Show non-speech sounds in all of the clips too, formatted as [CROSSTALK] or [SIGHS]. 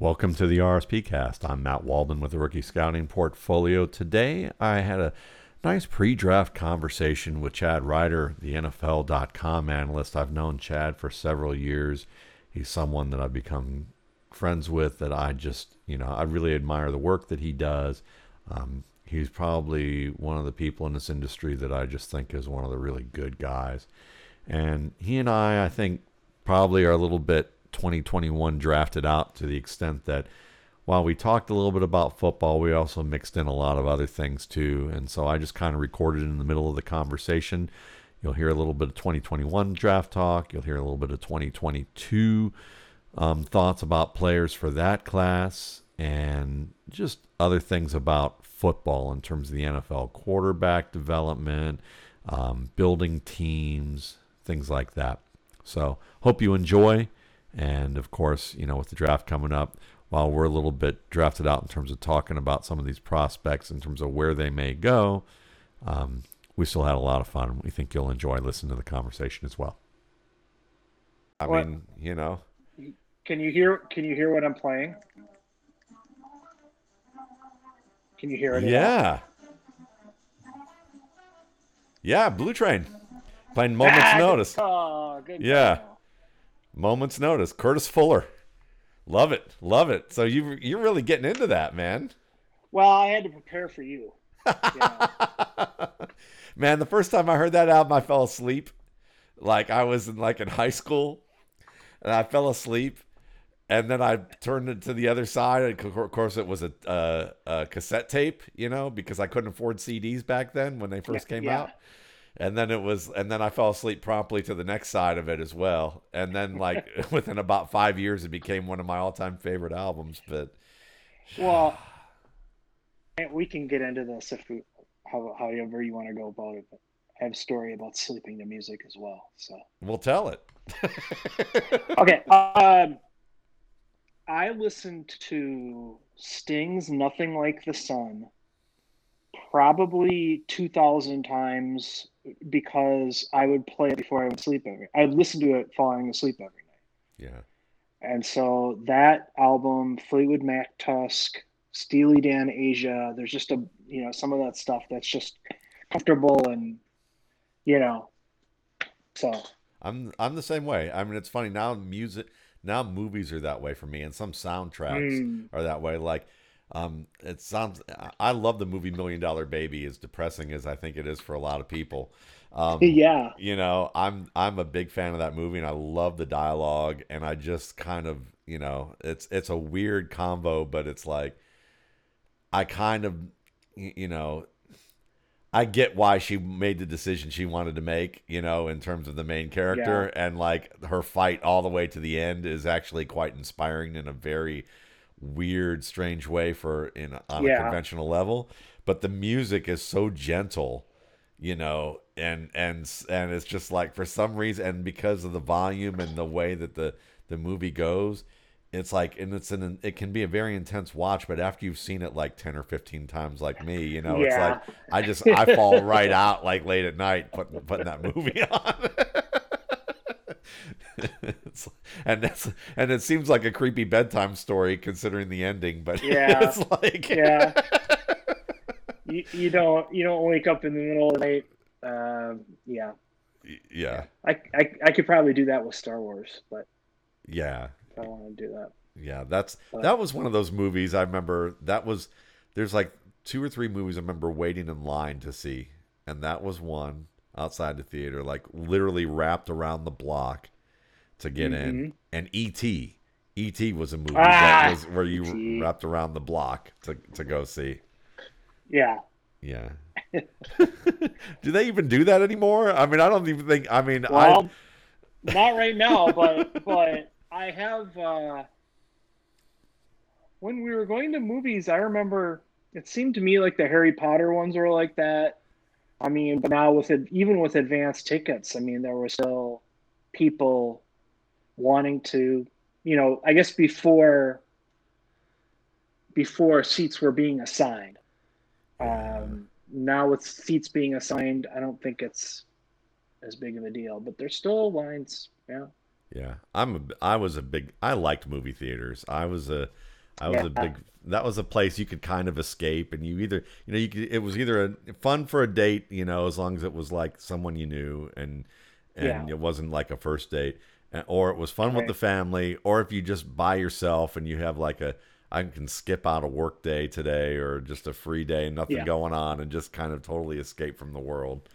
Welcome to the RSP cast. I'm Matt Waldman with the Rookie Scouting Portfolio. Today I had a nice pre draft conversation with Chad Reuter, the NFL.com analyst. I've known Chad for several years. He's someone that I've become friends with that I just, you know, I really admire the work that he does. Um, he's probably one of the people in this industry that I just think is one of the really good guys. And he and I, I think, probably are a little bit 2021 drafted out to the extent that while we talked a little bit about football, we also mixed in a lot of other things too. And so I just kind of recorded in the middle of the conversation. You'll hear a little bit of 2021 draft talk. You'll hear a little bit of 2022 um, thoughts about players for that class and just other things about football in terms of the NFL quarterback development, um, building teams, things like that. So, hope you enjoy. And of course, you know, with the draft coming up, while we're a little bit drafted out in terms of talking about some of these prospects in terms of where they may go, um, we still had a lot of fun. We think you'll enjoy listening to the conversation as well. I what? mean, you know. Can you hear? Can you hear what I'm playing? Can you hear it? Yeah. Yeah, Blue Train. Playing Moments [LAUGHS] ah, Notice. Oh, good yeah. Call. Moments notice. Curtis Fuller. Love it. Love it. So you you're really getting into that, man. Well, I had to prepare for you. Yeah. [LAUGHS] man, the first time I heard that album, I fell asleep. Like I was in like in high school, and I fell asleep, and then I turned it to the other side. And of course, it was a, a, a cassette tape, you know, because I couldn't afford CDs back then when they first came yeah. out and then it was and then i fell asleep promptly to the next side of it as well. And then like [LAUGHS] [LAUGHS] within about five years it became one of my all-time favorite albums but well [SIGHS] we can get into this if we how, however you want to go about it but i have a story about sleeping to music as well so. We'll tell it. [LAUGHS] Okay um i listened to sting's nothing like the sun probably 2000 times because I would play it before I would sleep every. I'd listen to it falling asleep every night. Yeah. And so that album, Fleetwood Mac, Tusk, Steely Dan, Asia. There's just a you know some of that stuff that's just comfortable and you know. So. I'm I'm the same way. I mean, it's funny now. Music now, movies are that way for me, and some soundtracks mm. are that way. Like um, it sounds. I love the movie Million Dollar Baby. As depressing as I think it is for a lot of people. Um, [LAUGHS] yeah. You know, I'm I'm a big fan of that movie, and I love the dialogue. And I just kind of, you know, it's it's a weird combo, but it's like, I kind of, you know, I get why she made the decision she wanted to make, you know, in terms of the main character, yeah. and like her fight all the way to the end is actually quite inspiring in a very weird, strange way for in on yeah. a conventional level. But the music is so gentle, you know, and and and it's just like for some reason, and because of the volume and the way that the the movie goes, it's like and it's an it can be a very intense watch but after you've seen it like 10 or 15 times like me you know yeah. it's like i just i fall right out like late at night putting putting that movie [LAUGHS] on [LAUGHS] and that's and it seems like a creepy bedtime story considering the ending, but [LAUGHS] yeah, it's like yeah, [LAUGHS] you, you don't you don't wake up in the middle of the night. Uh, yeah, yeah. I, I I could probably do that with Star Wars, but yeah, I want to do that. Yeah, that's but, that was one of those movies I remember. That was there's like two or three movies I remember waiting in line to see, and that was one outside the theater, like literally wrapped around the block to get mm-hmm. in, and E.T. E.T. was a movie ah, that was where you E. wrapped around the block to to go see. Yeah. Yeah. [LAUGHS] do they even do that anymore? I mean, I don't even think. I mean, well, I not right now, but [LAUGHS] but I have. uh When we were going to movies, I remember it seemed to me like the Harry Potter ones were like that. I mean, but now with it, even with advanced tickets, I mean, there were still people wanting to, you know, I guess before before seats were being assigned. Um, now with seats being assigned, I don't think it's as big of a deal, but there's still lines. Yeah. Yeah, I'm. A, I was a big. I liked movie theaters. I was a. I was Yeah. a big. That was a place you could kind of escape, and you either, you know, you could. It was either a fun for a date, you know, as long as it was like someone you knew, and and Yeah. it wasn't like a first date, or it was fun with the family, or if you just by yourself and you have like a. I can skip out a work day today, or just a free day, nothing Yeah. going on, and just kind of totally escape from the world.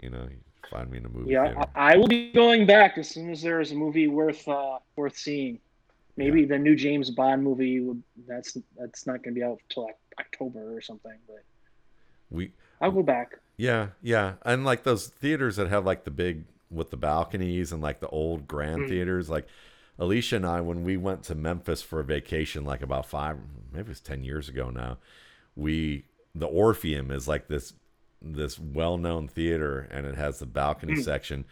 You know, find me in a movie Yeah, theater. I, I will be going back as soon as there is a movie worth uh, worth seeing. Maybe the new James Bond movie. would- That's that's not going to be out till like October or something. But we I'll go back. Yeah, yeah, and like those theaters that have like the big with the balconies and like the old grand Mm. theaters. Like Alicia and I, when we went to Memphis for a vacation, like about five, maybe it was ten years ago now, we the Orpheum is like this this well known theater, and it has the balcony Mm. section.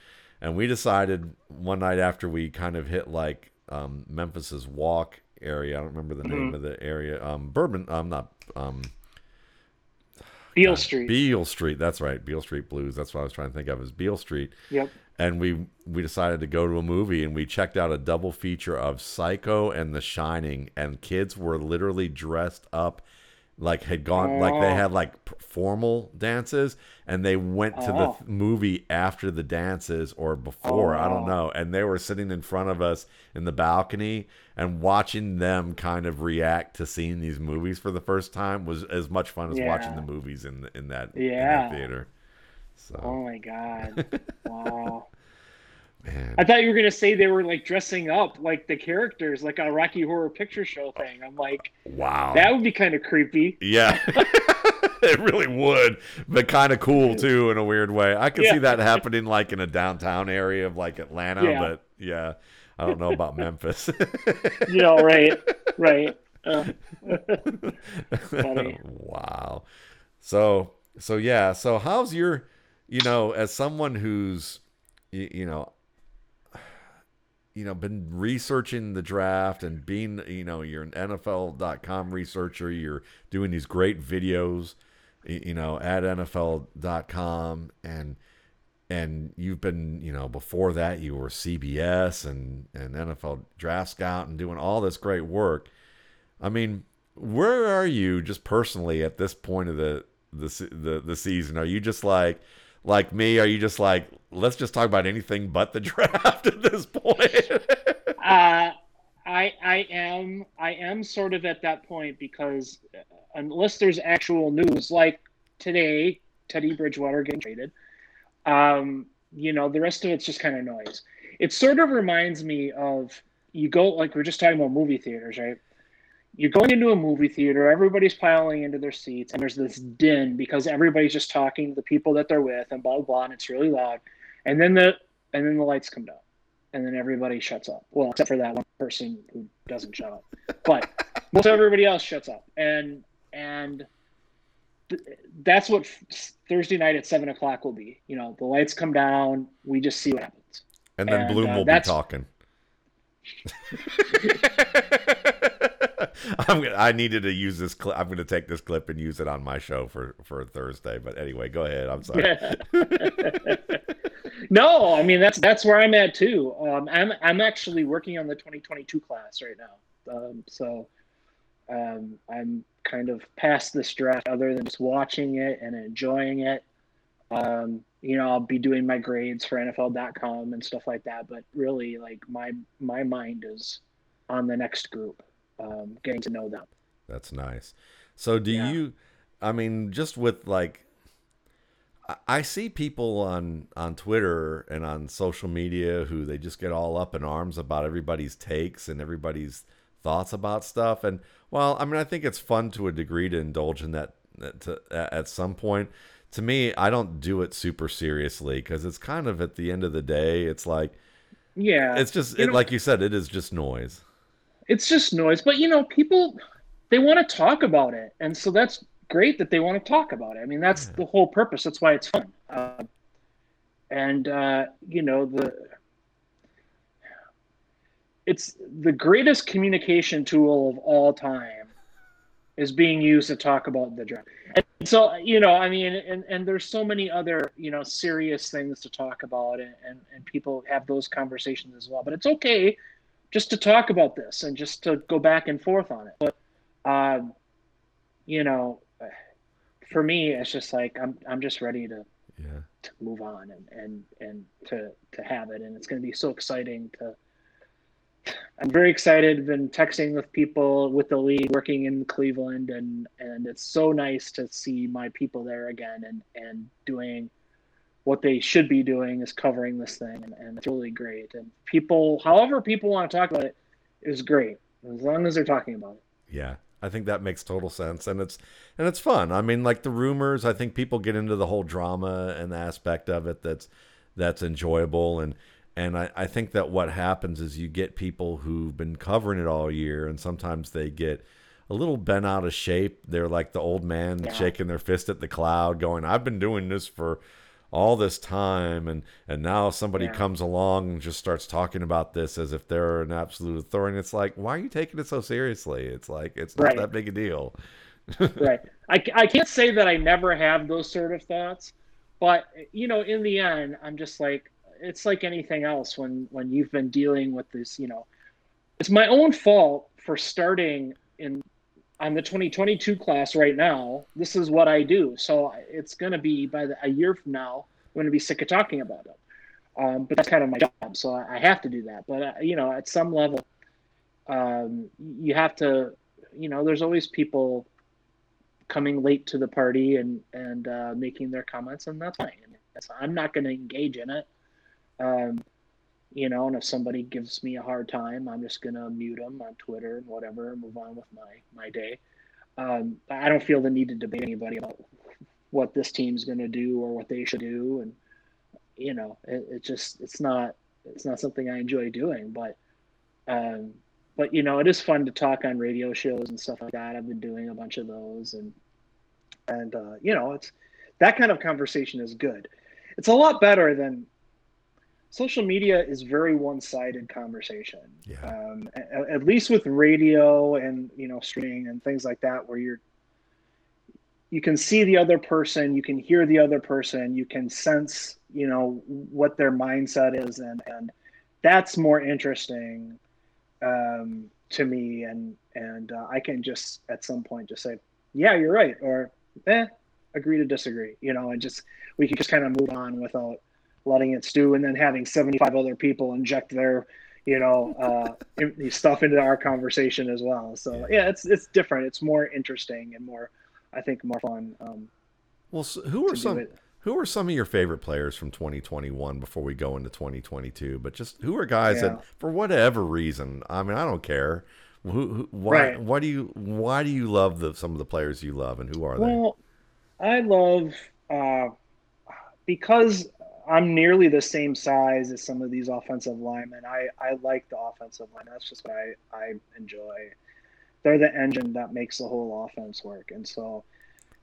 And we decided one night after we kind of hit like um, Memphis's walk area. I don't remember the name Mhm. of the area. Um, Bourbon. I'm not. Um, Beale uh, Street. Beale Street. That's right. Beale Street Blues. That's what I was trying to think of Is Beale Street. Yep. And we we decided to go to a movie and we checked out a double feature of Psycho and The Shining and kids were literally dressed up like had gone like they Oh. had like formal dances and they went to Oh. the movie after the dances or before I don't Oh. know and they were sitting in front of us in the balcony and watching them kind of react to seeing these movies for the first time was as much fun as watching the movies in in that, in that theater so Oh my god! [LAUGHS] wow. Man I thought you were gonna say they were like dressing up like the characters, like a Rocky Horror Picture Show thing. I'm like, wow that would be kind of creepy. Yeah. [LAUGHS] [LAUGHS] it really would, but kind of cool too in a weird way. I could see that [LAUGHS] happening like in a downtown area of like Atlanta, Yeah. but yeah, I don't know about Memphis. You know, right? Right. Uh, wow. So, so yeah, so how's your, you know, as someone who's, you, you know, you know, been researching the draft and being, you know, you're an NFL.com researcher, you're doing these great videos, you know, at NFL.com and and you've been, you know, before that you were CBS and and NFL Draft Scout and doing all this great work. I mean, where are you just personally at this point of the the the, the season? Are you just like like me? Are you just like let's just talk about anything but the [LAUGHS] draft at this point? uh, I I am I am sort of at that point because uh, unless there's actual news, like today, Teddy Bridgewater getting traded, um, you know, the rest of it's just kind of noise. It sort of reminds me of you go like we're just talking about movie theaters, right? You're going into a movie theater, everybody's piling into their seats, and there's this din because everybody's just talking to the people that they're with and blah blah, blah and it's really loud. And then the and then the lights come down and then everybody shuts up. Well, except for that one person who doesn't shut up. But [LAUGHS] most everybody else shuts up, and and th- that's what f- Thursday night at seven o'clock will be. You know, the lights come down. We just see what happens. and then And, Bloom uh, will be talking. [LAUGHS] I'm gonna, I needed to use this clip. I'm going to take this clip and use it on my show for for Thursday. But anyway, go ahead. I'm sorry. [LAUGHS] no, I mean that's that's where I'm at too. Um, I'm I'm actually working on the 2022 class right now. Um, so um, I'm kind of past this draft, other than just watching it and enjoying it. Um, you know, I'll be doing my grades for NFL.com and stuff like that. But really, like my my mind is on the next group, um, getting to know them. That's nice. So do Yeah. you I mean just with like I- see people on on Twitter and on social media who they just get all up in arms about everybody's takes and everybody's thoughts about stuff and well, I mean I think it's fun to a degree to indulge in that to, at some point. To me, I don't do it super seriously cuz it's kind of at the end of the day, it's like Yeah, it's just it, like you said it is just noise. it's just noise but you know people they want to talk about it and so that's great that they want to talk about it i mean that's Yeah. the whole purpose that's why it's fun uh, and uh, you know the it's the greatest communication tool of all time is being used to talk about the draft. And so, you know, I mean, and, and there's so many other, you know, serious things to talk about and, and, and people have those conversations as well. But it's okay just to talk about this and just to go back and forth on it. But, um, you know, for me, it's just like, I'm, I'm just ready to, yeah. to move on and, and, and to, to have it. And it's going to be so exciting to, I'm very excited. Been texting with people with the league, working in Cleveland, and and it's so nice to see my people there again and and doing what they should be doing is covering this thing, and, and it's really great. And people, however people want to talk about it, is great as long as they're talking about it. Yeah, I think that makes total sense, and it's and it's fun. I mean, like the rumors. I think people get into the whole drama and aspect of it. That's that's enjoyable and and I, I think that what happens is you get people who've been covering it all year, and sometimes they get a little bent out of shape. They're like the old man yeah. shaking their fist at the cloud, going, "I've been doing this for all this time, and and now somebody yeah. comes along and just starts talking about this as if they're an absolute authority." And it's like, why are you taking it so seriously? It's like it's not right. that big a deal. [LAUGHS] right. I, I can't say that I never have those sort of thoughts, but you know, in the end, I'm just like, it's like anything else when when you've been dealing with this you know it's my own fault for starting in on the 2022 class right now this is what i do. So it's going to be by the, a year from now i'm going to be sick of talking about it. Um, but that's kind of my job so i, I have to do that. But uh, you know at some level um, you have to you know there's always people coming late to the party and and uh, making their comments and that's fine. I'm not going to engage in it. Um, you know, and if somebody gives me a hard time, I'm just gonna mute them on Twitter and whatever, and move on with my my day. Um, I don't feel the need to debate anybody about what this team's gonna do or what they should do, and you know, it, it just it's not it's not something I enjoy doing, but um, but you know, it is fun to talk on radio shows and stuff like that. I've been doing a bunch of those, and and uh, you know, it's that kind of conversation is good. It's a lot better than social media is very one-sided conversation. Yeah. Um, at, at, least with radio and you know streaming and things like that, where you're you can see the other person, you can hear the other person, you can sense you know what their mindset is, and and that's more interesting um, to me. And and uh, I can just at some point just say, yeah, you're right, or eh, agree to disagree. You know, and just we can just kind of move on without letting it stew, and then having 75 other people inject their, you know, uh, [LAUGHS] stuff into our conversation as well. So yeah, it's it's different. It's more interesting and more, I think, more fun. Um, well, so who are some? Who are some of your favorite players from 2021 before we go into 2022? But just who are guys yeah. that, for whatever reason, I mean, I don't care. Who, who why, right. why do you why do you love the some of the players you love, and who are well, they? Well, I love uh, because I'm nearly the same size as some of these offensive linemen. I, I like the offensive line. That's just what I, I enjoy. They're the engine that makes the whole offense work. And so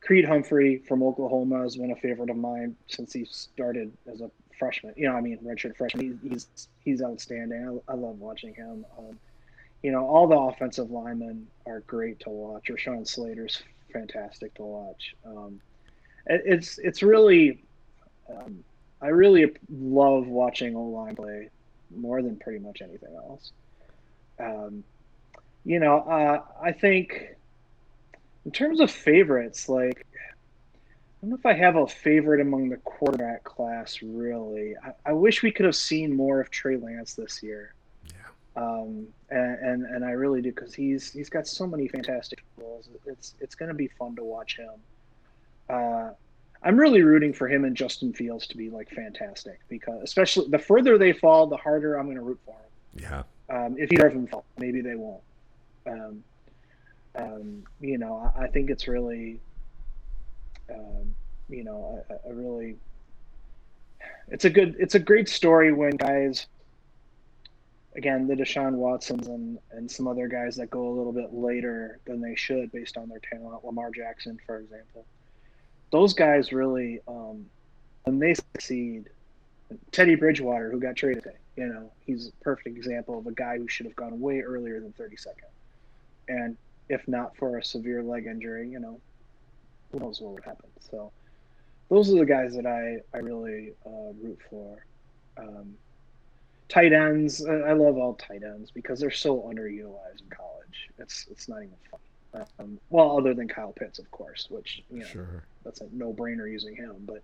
Creed Humphrey from Oklahoma has been a favorite of mine since he started as a freshman. You know, I mean, redshirt freshman. He, he's he's outstanding. I, I love watching him. Um, you know, all the offensive linemen are great to watch. Rashawn Slater's fantastic to watch. Um, it, it's it's really um, I really love watching O line play more than pretty much anything else. Um, you know, uh, I think in terms of favorites, like I don't know if I have a favorite among the quarterback class. Really, I, I wish we could have seen more of Trey Lance this year. Yeah. Um, and, and and I really do because he's he's got so many fantastic tools. It's it's going to be fun to watch him. Uh, I'm really rooting for him and Justin Fields to be like fantastic because especially the further they fall, the harder I'm going to root for them. Yeah. Um, if either of them fall, maybe they won't. Um, um, you know, I, I, think it's really, um, you know, a, a, really, it's a good, it's a great story when guys, again, the Deshaun Watsons and, and some other guys that go a little bit later than they should based on their talent, Lamar Jackson, for example those guys really, um, when they succeed, Teddy Bridgewater, who got traded today, you know, he's a perfect example of a guy who should have gone way earlier than 32nd. And if not for a severe leg injury, you know, who knows what would happen. So those are the guys that I, I really uh, root for. Um, tight ends, I love all tight ends because they're so underutilized in college. It's it's not even fun. Um, well, other than Kyle Pitts, of course, which you know sure. that's a no brainer using him. But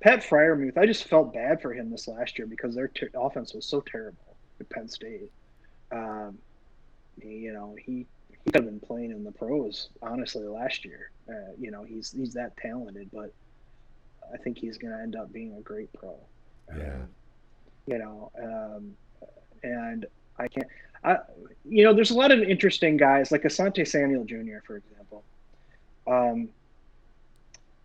Pat Freiermuth, I just felt bad for him this last year because their ter- offense was so terrible at Penn State. Um, you know, he he could have been playing in the pros honestly last year. Uh, you know, he's he's that talented, but I think he's going to end up being a great pro. Yeah. Um, you know, um, and I can't. I, you know, there's a lot of interesting guys like Asante Samuel Jr. for example. Um,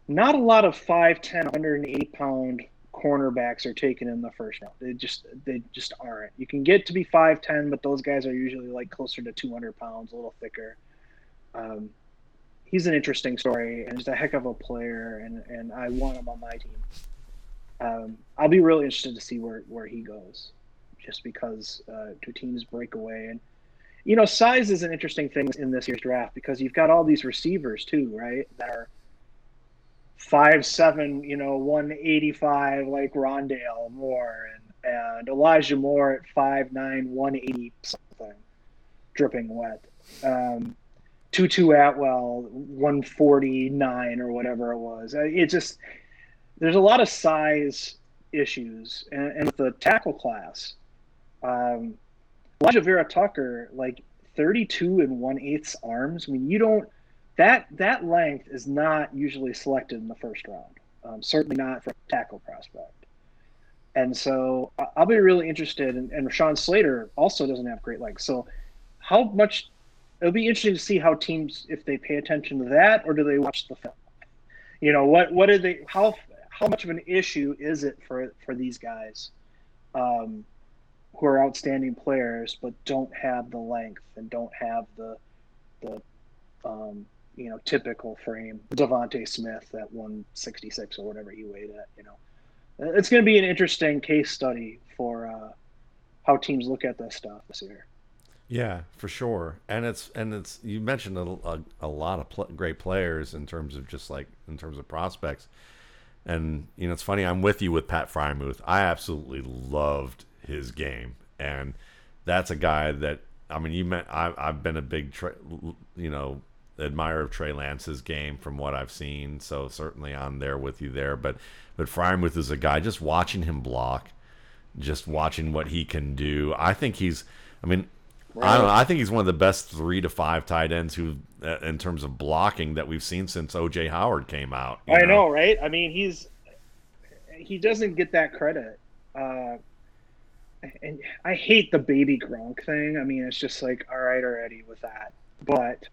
not a lot of 5'10", 180 pound cornerbacks are taken in the first round. They just they just aren't. You can get to be 5'10", but those guys are usually like closer to 200 pounds, a little thicker. Um, he's an interesting story and just a heck of a player, and, and I want him on my team. Um, I'll be really interested to see where, where he goes, just because uh, two teams break away. And, you know, size is an interesting thing in this year's draft because you've got all these receivers, too, right? That are five seven, you know, one eighty five like Rondale Moore and and Elijah Moore at five nine, one eighty something, dripping wet. Um, Tutu Atwell, one forty nine or whatever it was. Uh, it just there's a lot of size issues, and, and the tackle class, um, Alijah Vera-Tucker like thirty two and one eighths arms. I mean, you don't that that length is not usually selected in the first round. Um, certainly not for a tackle prospect. And so I'll be really interested. In, and Rashawn Slater also doesn't have great legs. So how much? It'll be interesting to see how teams if they pay attention to that or do they watch the film. You know what? What are they? How how much of an issue is it for for these guys? Um, who are outstanding players but don't have the length and don't have the the um, you know, typical frame. DeVonta Smith at 166 or whatever he weighed at, you know. It's going to be an interesting case study for uh, how teams look at this stuff this year. Yeah, for sure. And it's and it's you mentioned a, a, a lot of pl- great players in terms of just like in terms of prospects. And you know, it's funny. I'm with you with Pat Freiermuth. I absolutely loved his game, and that's a guy that I mean, you meant I, I've been a big, tra- you know, admirer of Trey Lance's game from what I've seen. So certainly I'm there with you there. But but Freiermuth is a guy just watching him block, just watching what he can do. I think he's. I mean, right. I don't know. I think he's one of the best three to five tight ends who, uh, in terms of blocking, that we've seen since OJ Howard came out. I know? know, right? I mean, he's he doesn't get that credit. Uh, and I hate the baby Gronk thing. I mean, it's just like, all right, already with that. But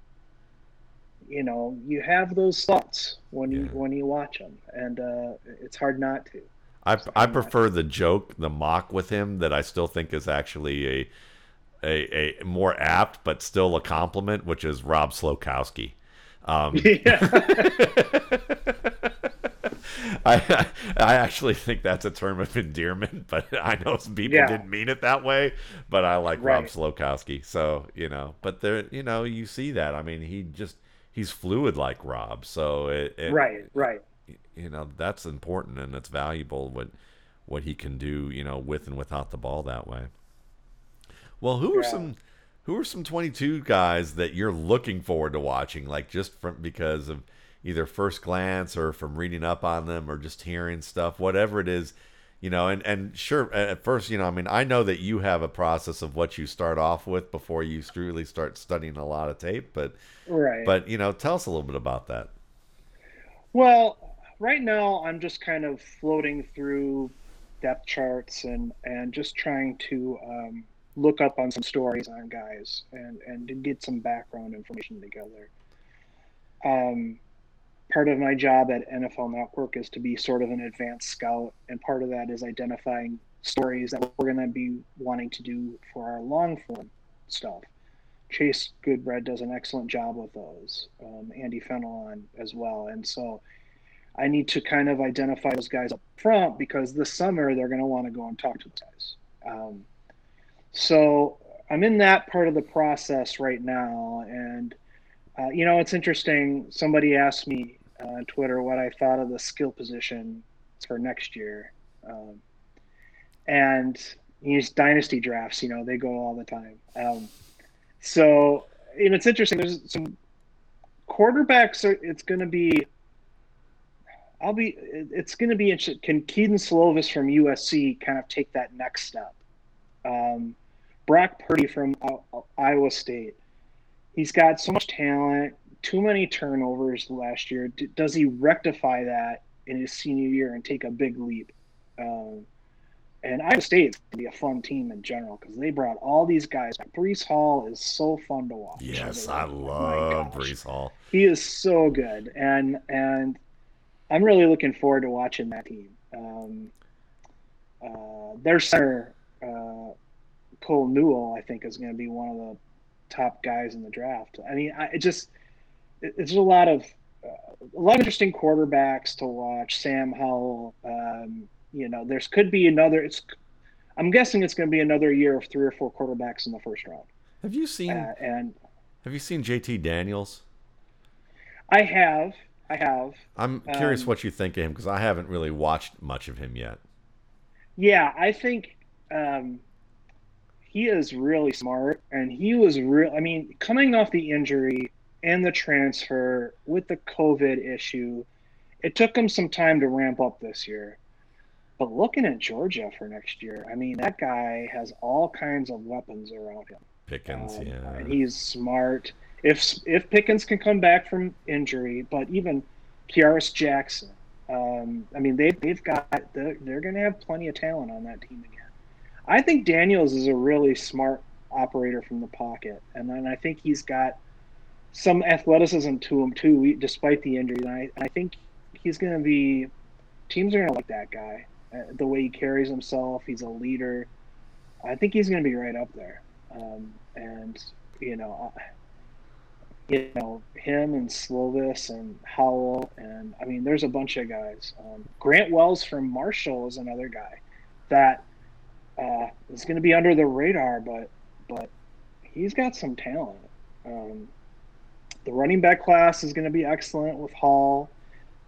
you know you have those thoughts when you when you watch them, and uh, it's hard not to. I I prefer the joke, the mock with him that I still think is actually a a, a more apt but still a compliment, which is Rob Slokowski. Um, [LAUGHS] [LAUGHS] [LAUGHS] I I actually think that's a term of endearment, [LAUGHS] but I know some people yeah. didn't mean it that way. But I like right. Rob Slokowski, so you know. But there, you know, you see that. I mean, he just he's fluid like Rob. So it, it, right, right. You know that's important and it's valuable what what he can do. You know, with and without the ball that way. Well, who yeah. are some who are some 22 guys that you're looking forward to watching? Like just from because of either first glance or from reading up on them or just hearing stuff, whatever it is you know and and sure at first you know i mean i know that you have a process of what you start off with before you really start studying a lot of tape but right. but you know tell us a little bit about that. Well right now i'm just kind of floating through depth charts and and just trying to um, look up on some stories on guys and and to get some background information together. Um part of my job at NFL Network is to be sort of an advanced scout, and part of that is identifying stories that we're going to be wanting to do for our long form stuff. Chase Goodbread does an excellent job with those, um, Andy Fenelon as well, and so I need to kind of identify those guys up front because this summer they're going to want to go and talk to the guys. Um, so I'm in that part of the process right now, and uh, you know, it's interesting. Somebody asked me uh, on Twitter what I thought of the skill position for next year, um, and these dynasty drafts, you know, they go all the time. Um, so, and it's interesting. There's some quarterbacks. Are, it's going to be. I'll be. It's going to be interesting. Can Kedon Slovis from USC kind of take that next step? Um, Brock Purdy from Iowa State. He's got so much talent. Too many turnovers last year. does he rectify that in his senior year and take a big leap? Um, and Iowa State is going to be a fun team in general because they brought all these guys. Breece Hall is so fun to watch. Yes, I love Breece Hall. He is so good, and and I'm really looking forward to watching that team. Um, uh, their center, uh, Cole Newell, I think, is going to be one of the top guys in the draft. I mean, I, it just it, it's a lot of uh, a lot of interesting quarterbacks to watch. Sam Howell. Um, you know, there's could be another. It's I'm guessing it's going to be another year of three or four quarterbacks in the first round. Have you seen uh, and Have you seen JT Daniels? I have. I have. I'm curious um, what you think of him because I haven't really watched much of him yet. Yeah, I think um, he is really smart, and he was real. I mean, coming off the injury and the transfer with the COVID issue, it took him some time to ramp up this year. But looking at Georgia for next year, I mean, that guy has all kinds of weapons around him. Pickens, um, yeah. And he's smart. If if Pickens can come back from injury, but even Kearis Jackson, um, I mean, they've, they've got they're, they're going to have plenty of talent on that team again. I think Daniels is a really smart operator from the pocket, and then I think he's got some athleticism to him too, despite the injury. And I, I think he's going to be teams are going to like that guy. Uh, the way he carries himself. He's a leader. I think he's going to be right up there. Um, and you know, you know him and Slovis and Howell and I mean, there's a bunch of guys. Um, Grant Wells from Marshall is another guy that uh, is going to be under the radar, but but he's got some talent. Um, the running back class is going to be excellent with Hall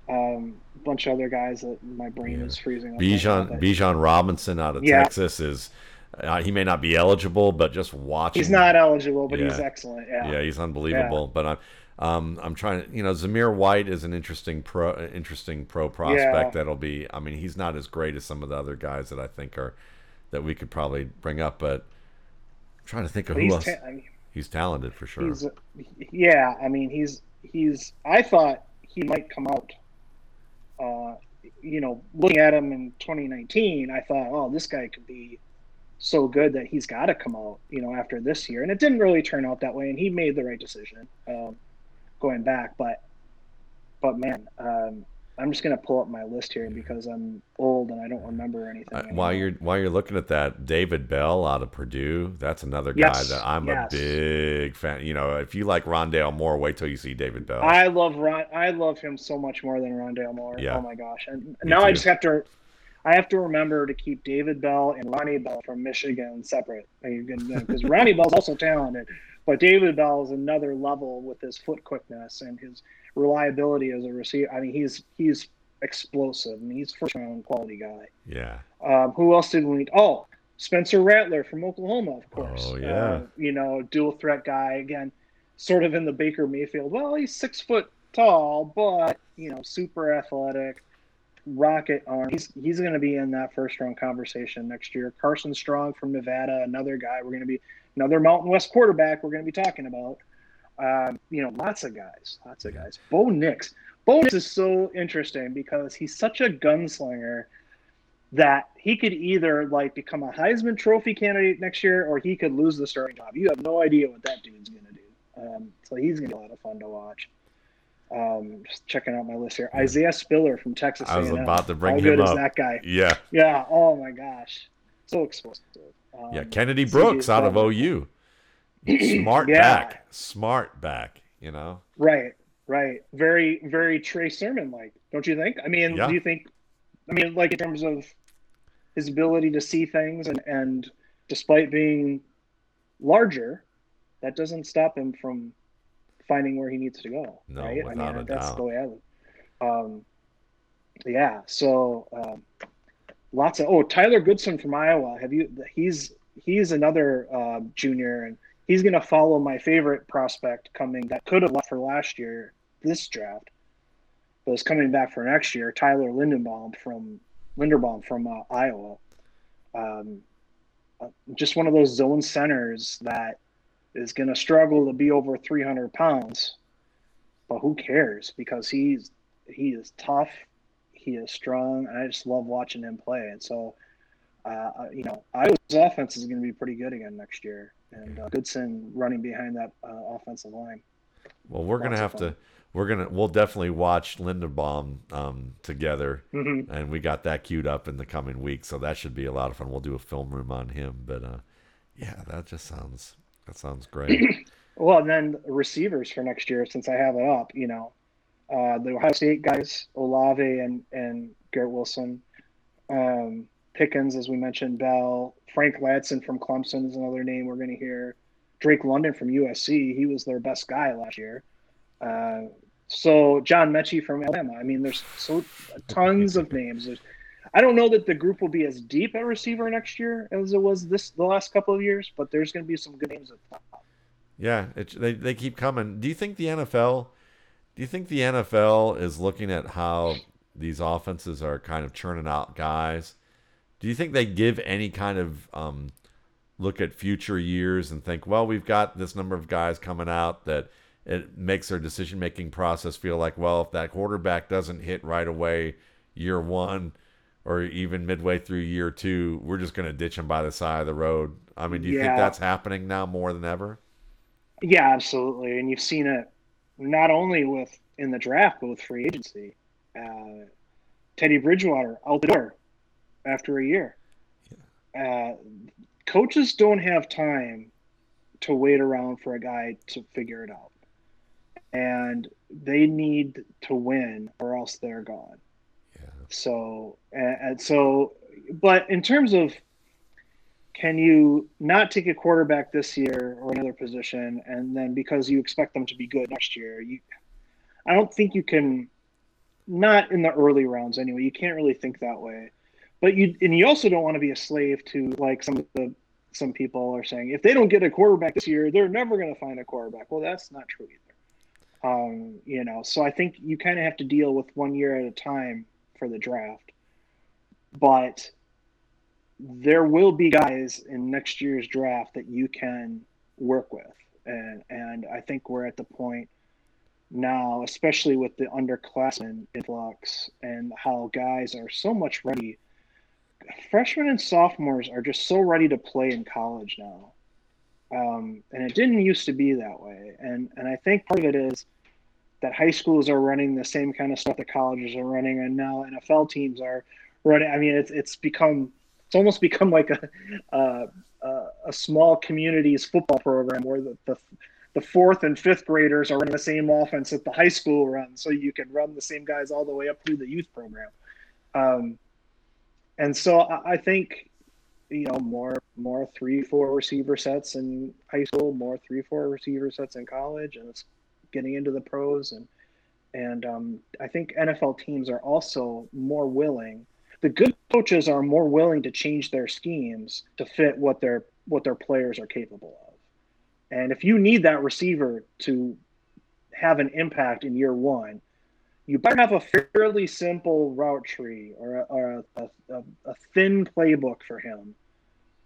um, a bunch of other guys that my brain yeah. is freezing. Bijan Bijan Robinson out of yeah. Texas is uh, he may not be eligible, but just watching. He's not eligible, but yeah. he's excellent. Yeah, yeah, he's unbelievable. But I'm. Um, I'm trying to, you know, Zamir White is an interesting pro, interesting pro prospect. That'll be. I mean, he's not as great as some of the other guys that I think are that we could probably bring up. But I'm trying to think of but who else. Ta- I mean, he's talented for sure. yeah, I mean, he's he's. I thought he might come out uh, you know, looking at him in 2019, I thought, oh, this guy could be so good that he's got to come out, you know, after this year. And it didn't really turn out that way, and he made the right decision um, going back. But, but man, um, I'm just gonna pull up my list here because I'm old and I don't remember anything. Uh, while you're while you're looking at that, David Bell out of Purdue, that's another guy yes, that I'm yes. a big fan. You know, if you like Rondale Moore, wait till you see David Bell. I love Ron. I love him so much more than Rondale Moore. Yeah. Oh my gosh! And Me now too. I just have to. I have to remember to keep David Bell and Ronnie Bell from Michigan separate because Ronnie Bell's also talented, but David Bell is another level with his foot quickness and his reliability as a receiver. I mean, he's he's explosive. and he's first round quality guy. Yeah. Um, who else did we? Need? Oh, Spencer Rattler from Oklahoma, of course. Oh yeah. Uh, you know, dual threat guy again, sort of in the Baker Mayfield. Well, he's six foot tall, but you know, super athletic, rocket arm. He's he's going to be in that first round conversation next year. Carson Strong from Nevada, another guy. We're going to be another Mountain West quarterback. We're going to be talking about. Um, you know, lots of guys, lots of guys. Bo Nix. Bo Nix is so interesting because he's such a gunslinger that he could either like become a Heisman Trophy candidate next year, or he could lose the starting job. You have no idea what that dude's going to do. Um, so he's going to be a lot of fun to watch. Um, just checking out my list here. Isaiah Spiller from Texas. I was A&M. about to bring How him good up. is that guy? Yeah. Yeah. Oh my gosh, so explosive. Um, yeah, Kennedy Brooks out of OU. [CLEARS THROAT] Smart yeah. back, smart back. You know. Right, right. Very, very Trey Sermon like, don't you think? I mean, yeah. do you think? I mean, like in terms of his ability to see things and and despite being larger, that doesn't stop him from finding where he needs to go. No, right? I mean, a that's doubt. the way I look. Um, yeah. So um, lots of oh Tyler Goodson from Iowa. Have you? He's he's another uh, junior, and he's going to follow my favorite prospect coming that could have left for last year this draft, but is coming back for next year. Tyler Lindenbaum from Linderbaum from uh, Iowa. Um, uh, just one of those zone centers that is going to struggle to be over 300 pounds, but who cares? Because he's he is tough, he is strong, and I just love watching him play. And so, uh, you know, Iowa's offense is going to be pretty good again next year, and uh, Goodson running behind that uh, offensive line. Well, we're gonna have to. We're gonna. We'll definitely watch Linderbaum um, together, mm-hmm. and we got that queued up in the coming weeks, so that should be a lot of fun. We'll do a film room on him, but uh, yeah, that just sounds that sounds great. [CLEARS THROAT] well, and then receivers for next year, since I have it up, you know, uh, the Ohio State guys, Olave and and Garrett Wilson, um, Pickens, as we mentioned, Bell, Frank Ladson from Clemson is another name we're going to hear. Drake London from USC, he was their best guy last year. Uh, so John Metchie from Alabama. I mean, there's so tons of names. There's, I don't know that the group will be as deep at receiver next year as it was this the last couple of years, but there's going to be some good names at the top. Yeah, it, they they keep coming. Do you think the NFL? Do you think the NFL is looking at how these offenses are kind of churning out guys? Do you think they give any kind of um, look at future years and think, well, we've got this number of guys coming out that it makes their decision making process feel like, well, if that quarterback doesn't hit right away year one or even midway through year two, we're just going to ditch him by the side of the road. I mean, do you Yeah. think that's happening now more than ever? Yeah, absolutely. And you've seen it not only with in the draft, but with free agency. Uh, Teddy Bridgewater out the door after a year. Uh, coaches don't have time to wait around for a guy to figure it out. And they need to win or else they're gone. So, and so, but in terms of can you not take a quarterback this year or another position, and then because you expect them to be good next year, you, I don't think you can, not in the early rounds anyway. You can't really think that way, but you and you also don't want to be a slave to like some of the some people are saying if they don't get a quarterback this year, they're never going to find a quarterback. Well, that's not true either. Um, you know, so I think you kind of have to deal with one year at a time for the draft, but there will be guys in next year's draft that you can work with. And and I think we're at the point now especially with the underclassmen influx and how guys are so much ready. Freshmen and sophomores are just so ready to play in college now. Um, and it didn't used to be that way. And and I think part of it is that high schools are running the same kind of stuff that colleges are running and now NFL teams are running I mean it's it's become it's almost [LAUGHS] become like a a small communities football program where the, the the fourth and fifth graders are running the same offense that the high school runs, so you can run the same guys all the way up through the youth program. Um, and so I think you know more more three four receiver sets in high school, more three four receiver sets in college, and it's getting into the pros and and um, I think NFL teams are also more willing the good coaches are more willing to change their schemes to fit what their what their players are capable of. And if you need that receiver to have an impact in year one, you better have a fairly simple route tree or a, or a, a, a thin playbook for him,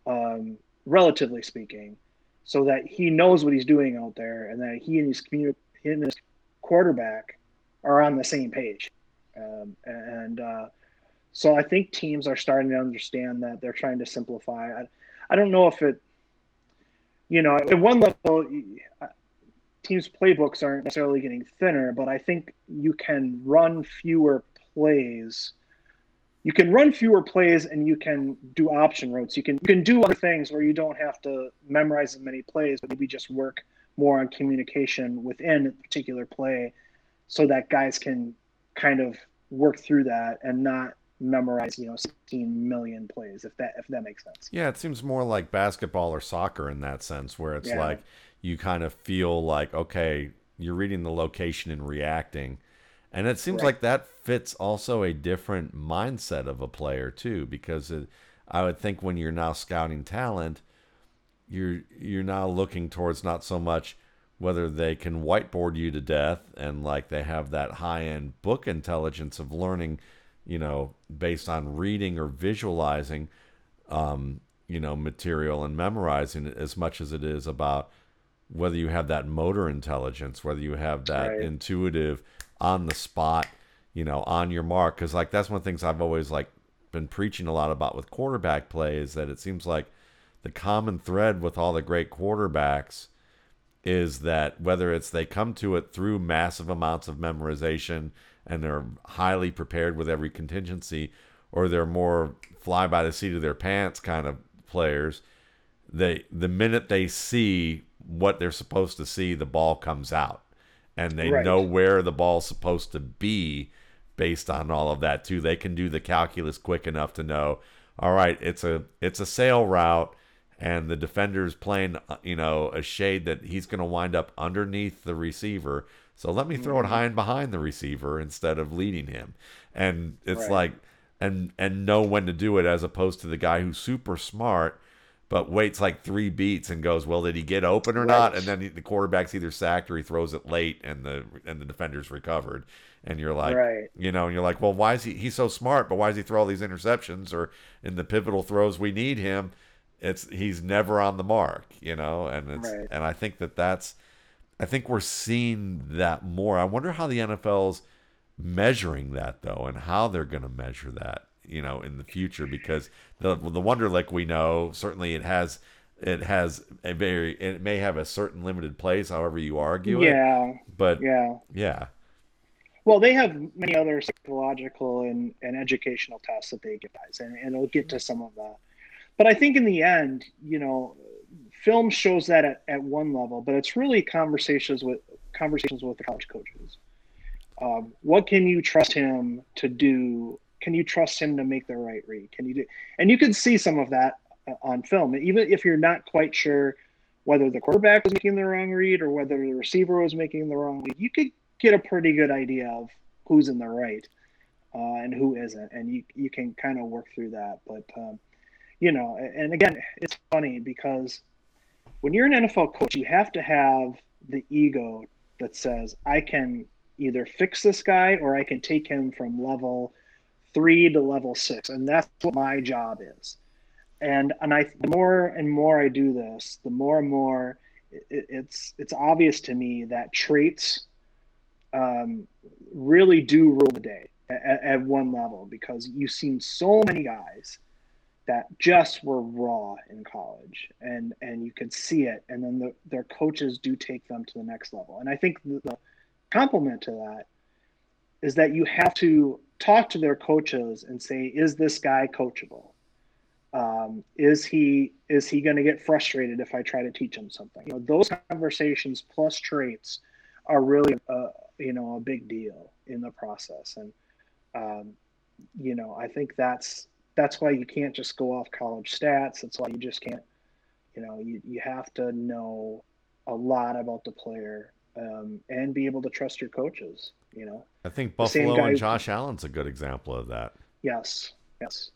um, relatively speaking, so that he knows what he's doing out there and that he and his community, he and his quarterback are on the same page. Um, and uh, so I think teams are starting to understand that they're trying to simplify. I, I don't know if it, you know, at one level, teams' playbooks aren't necessarily getting thinner, but I think you can run fewer plays. You can run fewer plays and you can do option routes. You can you can do other things where you don't have to memorize as many plays, but maybe just work more on communication within a particular play so that guys can kind of work through that and not memorize you know 16 million plays if that if that makes sense yeah it seems more like basketball or soccer in that sense where it's Yeah. like you kind of feel like okay you're reading the location and reacting and it seems Right. like that fits also a different mindset of a player too because it, i would think when you're now scouting talent you're you're now looking towards not so much whether they can whiteboard you to death and like they have that high end book intelligence of learning, you know, based on reading or visualizing, um, you know, material and memorizing it as much as it is about whether you have that motor intelligence, whether you have that Right. intuitive on the spot, you know, on your mark. Cause like that's one of the things I've always like been preaching a lot about with quarterback play is that it seems like the common thread with all the great quarterbacks is that whether it's they come to it through massive amounts of memorization and they're highly prepared with every contingency, or they're more fly by the seat of their pants kind of players, they the minute they see what they're supposed to see, the ball comes out, and they Right. know where the ball's supposed to be based on all of that too. They can do the calculus quick enough to know, all right, it's a it's a sail route and the defender's playing uh, you know a shade that he's going to wind up underneath the receiver. So let me throw Mm-hmm. it high and behind the receiver instead of leading him. And it's Right. like and and know when to do it as opposed to the guy who's super smart but waits like three beats and goes, "Well, did he get open or not?" And then the quarterback's either sacked or he throws it late, and the and the defender's recovered. And you're like, Right. you know, and you're like, "Well, why is he? He's so smart, but why does he throw all these interceptions? Or in the pivotal throws we need him, it's he's never on the mark, you know." And it's Right. and I think that that's, I think we're seeing that more. I wonder how the NFL's measuring that though, and how they're going to measure that, you know, in the future because the the Wonderlic we know certainly it has it has a very it may have a certain limited place, however you argue it, Yeah. but Yeah. yeah, Well, they have many other psychological and, and educational tests that they give guys, and, and we'll get to some of that. But I think in the end, you know, film shows that at, at one level, but it's really conversations with conversations with the college coaches. Um, what can you trust him to do? Can you trust him to make the right read? Can you do? And you can see some of that uh, on film, even if you're not quite sure whether the quarterback was making the wrong read or whether the receiver was making the wrong read. You could get a pretty good idea of who's in the right uh, and who isn't, and you you can kind of work through that. But um, you know, and again, it's funny because when you're an NFL coach, you have to have the ego that says, I can either fix this guy or I can take him from level three to level six, and that's what my job is. And and I the more and more I do this, the more and more it, it's it's obvious to me that traits um, really do rule the day at, at one level because you've seen so many guys that just were raw in college and and you could see it and then the, their coaches do take them to the next level. And i think the, the complement to that is that you have to talk to their coaches and say is this guy coachable? Um, is he is he going to get frustrated if i try to teach him something? You know those conversations plus traits are really a, you know a big deal in the process. And um, you know i think that's that's why you can't just go off college stats. That's why you just can't you know you, you have to know a lot about the player um, and be able to trust your coaches you know. I think Buffalo and Josh Allen's a good example of that. yes yes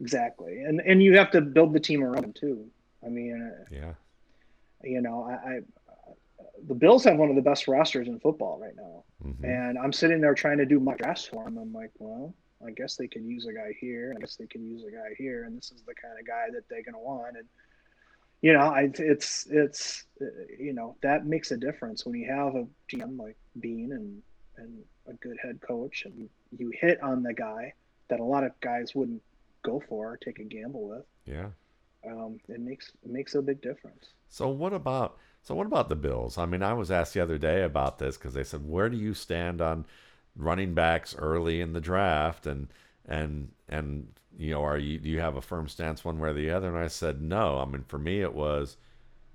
exactly. And and you have to build the team around him too. I mean uh, Yeah, you know i, I the bills have one of the best rosters in football right now. Hmm And I'm sitting there trying to do my drafts for him. I'm like, well, I guess they could use a guy here. I guess they could use a guy here, and this is the kind of guy that they're gonna want. And you know, I, it's it's uh, you know that makes a difference when you have a GM like Beane and and a good head coach, and you, you hit on the guy that a lot of guys wouldn't go for or take a gamble with. yeah. Um, it makes it makes a big difference. So what about so what about the Bills? I mean, I was asked the other day about this because they said, "Where do you stand on running backs early in the draft?" and and and you know, are you do you have a firm stance one way or the other? And I said, "No." I mean, for me, it was,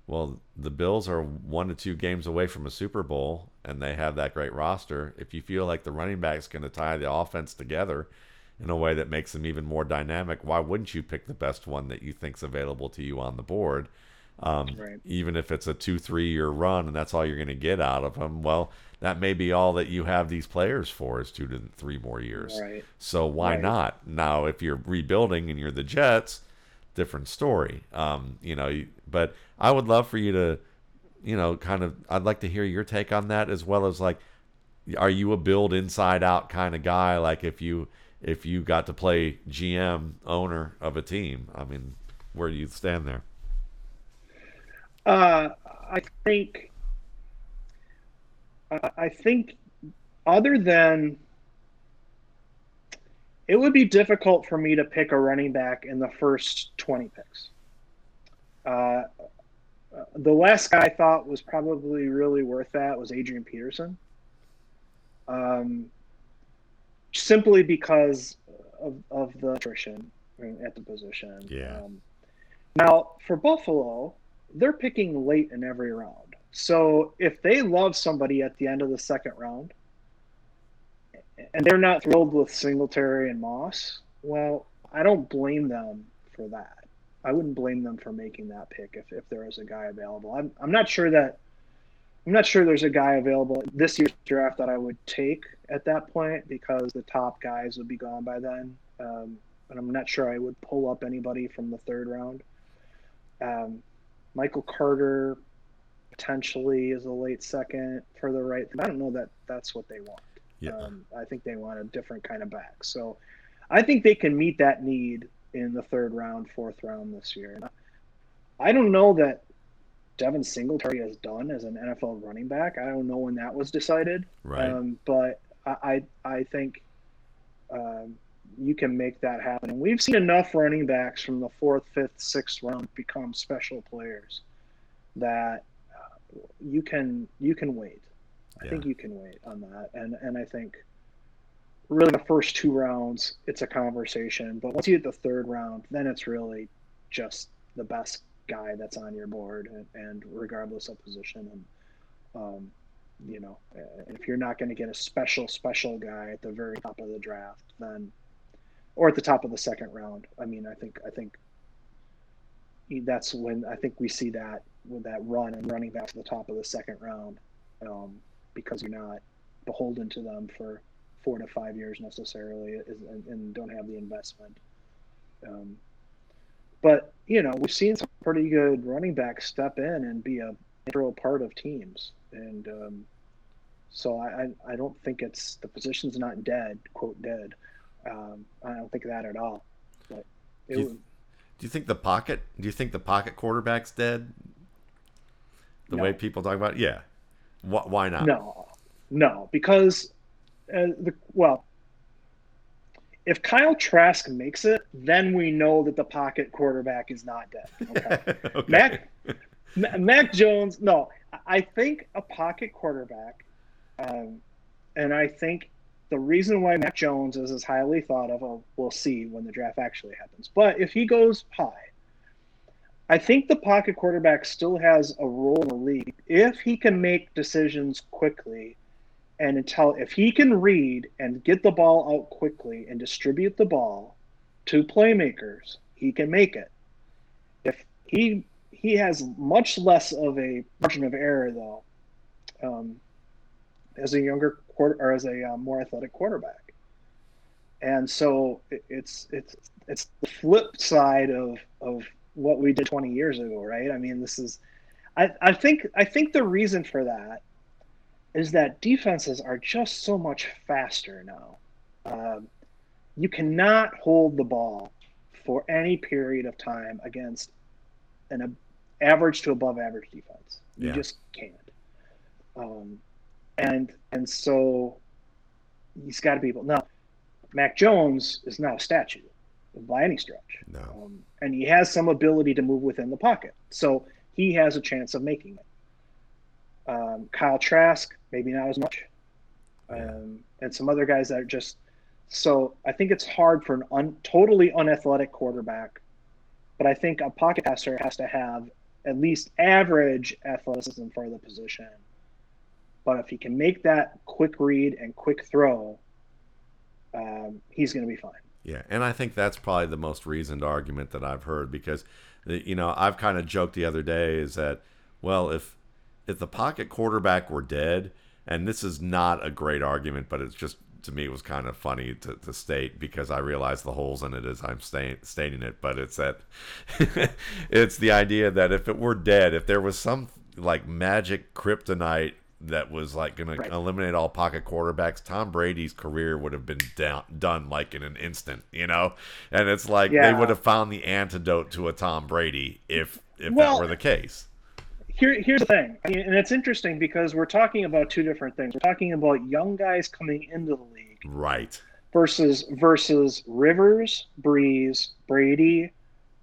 well, the Bills are one to two games away from a Super Bowl, and they have that great roster. If you feel like the running back's going to tie the offense together, in a way that makes them even more dynamic, why wouldn't you pick the best one that you think's available to you on the board? Um, right. Even if it's a two, three year run and that's all you're going to get out of them, well, that may be all that you have these players for is two to three more years. Right. So why right. not? Now, if you're rebuilding and you're the Jets, different story. Um, you know, but I would love for you to, you know, kind of. I'd like to hear your take on that as well as like, are you a build inside out kind of guy? Like if you if you got to play GM owner of a team, I mean, where do you stand there? Uh, I think. I think, other than it would be difficult for me to pick a running back in the first 20 picks. Uh, the last guy I thought was probably really worth that was Adrian Peterson. Um, simply because of, of the attrition at the position. Yeah. Um, now, for Buffalo, they're picking late in every round. So if they love somebody at the end of the second round, and they're not thrilled with Singletary and Moss, well, I don't blame them for that. I wouldn't blame them for making that pick if, if there is a guy available. I'm, I'm not sure that I'm not sure there's a guy available this year's draft that I would take at that point because the top guys would be gone by then. Um, and I'm not sure I would pull up anybody from the third round. Um, Michael Carter potentially is a late second for the right. I don't know that that's what they want. Yeah. Um, I think they want a different kind of back. So I think they can meet that need in the third round, fourth round this year. I don't know that Devin Singletary has done as an NFL running back. I don't know when that was decided. Right. Um, but I, I, think um, you can make that happen. And we've seen enough running backs from the fourth, fifth, sixth round become special players that uh, you can you can wait. I think you can wait on that, and and I think really the first two rounds it's a conversation, but once you hit the third round, then it's really just the best guy that's on your board, and, and regardless of position, and um, you know, if you're not going to get a special special guy at the very top of the draft, then or at the top of the second round, I mean, I think I think that's when I think we see that with that run and running back to the top of the second round. Um, because you're not beholden to them for four to five years necessarily and, and don't have the investment. Um, but you know we've seen some pretty good running backs step in and be a integral part of teams, and um, so I, I don't think it's the position's not dead, quote dead. Um, I don't think that at all. But do you, do you think the pocket? Do you think the pocket quarterback's dead? The no. way people talk about, it? yeah. Why not? No, no, because uh, the well, if Kyle Trask makes it, then we know that the pocket quarterback is not dead. [LAUGHS] Okay, okay. Mac Mac Jones. No, I think a pocket quarterback, um, and I think the reason why Mac Jones is as highly thought of, uh, we'll see when the draft actually happens. But if he goes high, I think the pocket quarterback still has a role in the league if he can make decisions quickly and until if he can read and get the ball out quickly and distribute the ball to playmakers, he can make it. If he he has much less of a margin of error though, um, as a younger quarter or as a uh, more athletic quarterback, and so it, it's it's it's the flip side of of what we did 20 years ago, right? I mean, this is, I, I think, I think the reason for that is that defenses are just so much faster now. Um, you cannot hold the ball for any period of time against an average to above average defense. You yeah. just can't. Um, and and so he's got to be able. Now, Mac Jones is not a statue by any stretch. No. Um, and he has some ability to move within the pocket. So he has a chance of making it. Um, Kyle Trask, maybe not as much. Um, and some other guys that are just so I think it's hard for an un, totally unathletic quarterback, but I think a pocket passer has to have at least average athleticism for the position. But if he can make that quick read and quick throw, um, he's going to be fine. Yeah, and I think that's probably the most reasoned argument that I've heard because, you know, I've kind of joked the other day is that, well, if if the pocket quarterback were dead, and this is not a great argument, but it's just to me it was kind of funny to, to state because I realize the holes in it as I'm stay, stating it, but it's that [LAUGHS] it's the idea that if it were dead, if there was some like magic kryptonite that was like going right. to eliminate all pocket quarterbacks, Tom Brady's career would have been down, done like in an instant, you know? And it's like yeah. they would have found the antidote to a Tom Brady if if well, that were the case. Here, here's the thing, I mean, and it's interesting because we're talking about two different things. We're talking about young guys coming into the league, right? Versus versus Rivers, Brees, Brady,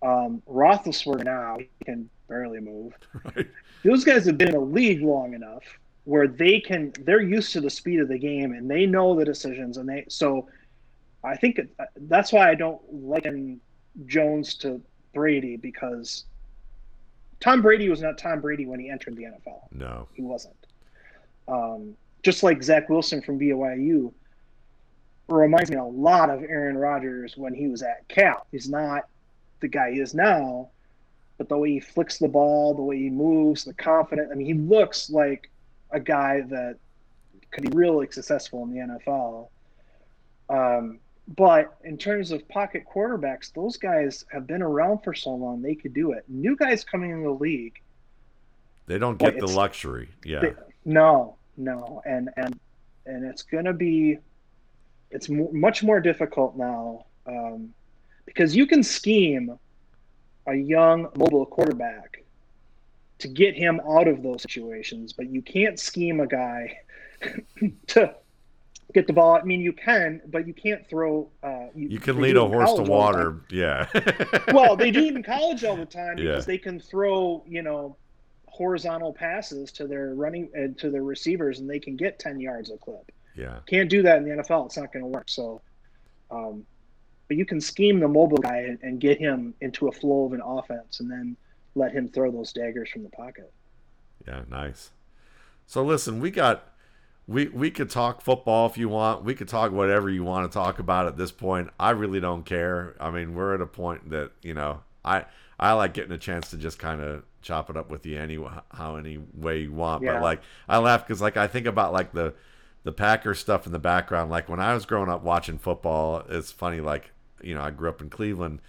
um, Roethlisberger. Now he can barely move. [LAUGHS] Right. Those guys have been in the league long enough where they can they're used to the speed of the game and they know the decisions and they so I think that's why I don't liken Jones to Brady because Tom Brady was not Tom Brady when he entered the NFL. No, he wasn't. Um, just like Zach Wilson from BYU reminds me a lot of Aaron Rodgers when he was at Cal. He's not the guy he is now, but the way he flicks the ball, the way he moves, the confidence. I mean, he looks like a guy that could be really successful in the NFL. Um, but in terms of pocket quarterbacks, those guys have been around for so long they could do it. New guys coming in the league, they don't get the luxury. Yeah. They, no, no, and and and it's gonna be, it's much more difficult now um, because you can scheme a young mobile quarterback to get him out of those situations, but you can't scheme a guy [LAUGHS] to get the ball. I mean, you can, but you can't throw. Uh, you, you can lead a horse to water. Yeah. [LAUGHS] well, they do it in college all the time because yeah. they can throw, you know, horizontal passes to their running uh, to their receivers, and they can get ten yards a clip. Yeah. Can't do that in the NFL. It's not going to work. So, um, but you can scheme the mobile guy and, and get him into a flow of an offense, and then let him throw those daggers from the pocket. Yeah, nice. So listen, we got we we could talk football if you want. We could talk whatever you want to talk about at this point. I really don't care. I mean, we're at a point that you know I I like getting a chance to just kind of chop it up with you any how any way you want. Yeah. But like I laugh because like I think about like the the Packers stuff in the background. Like when I was growing up watching football, it's funny. Like you know I grew up in Cleveland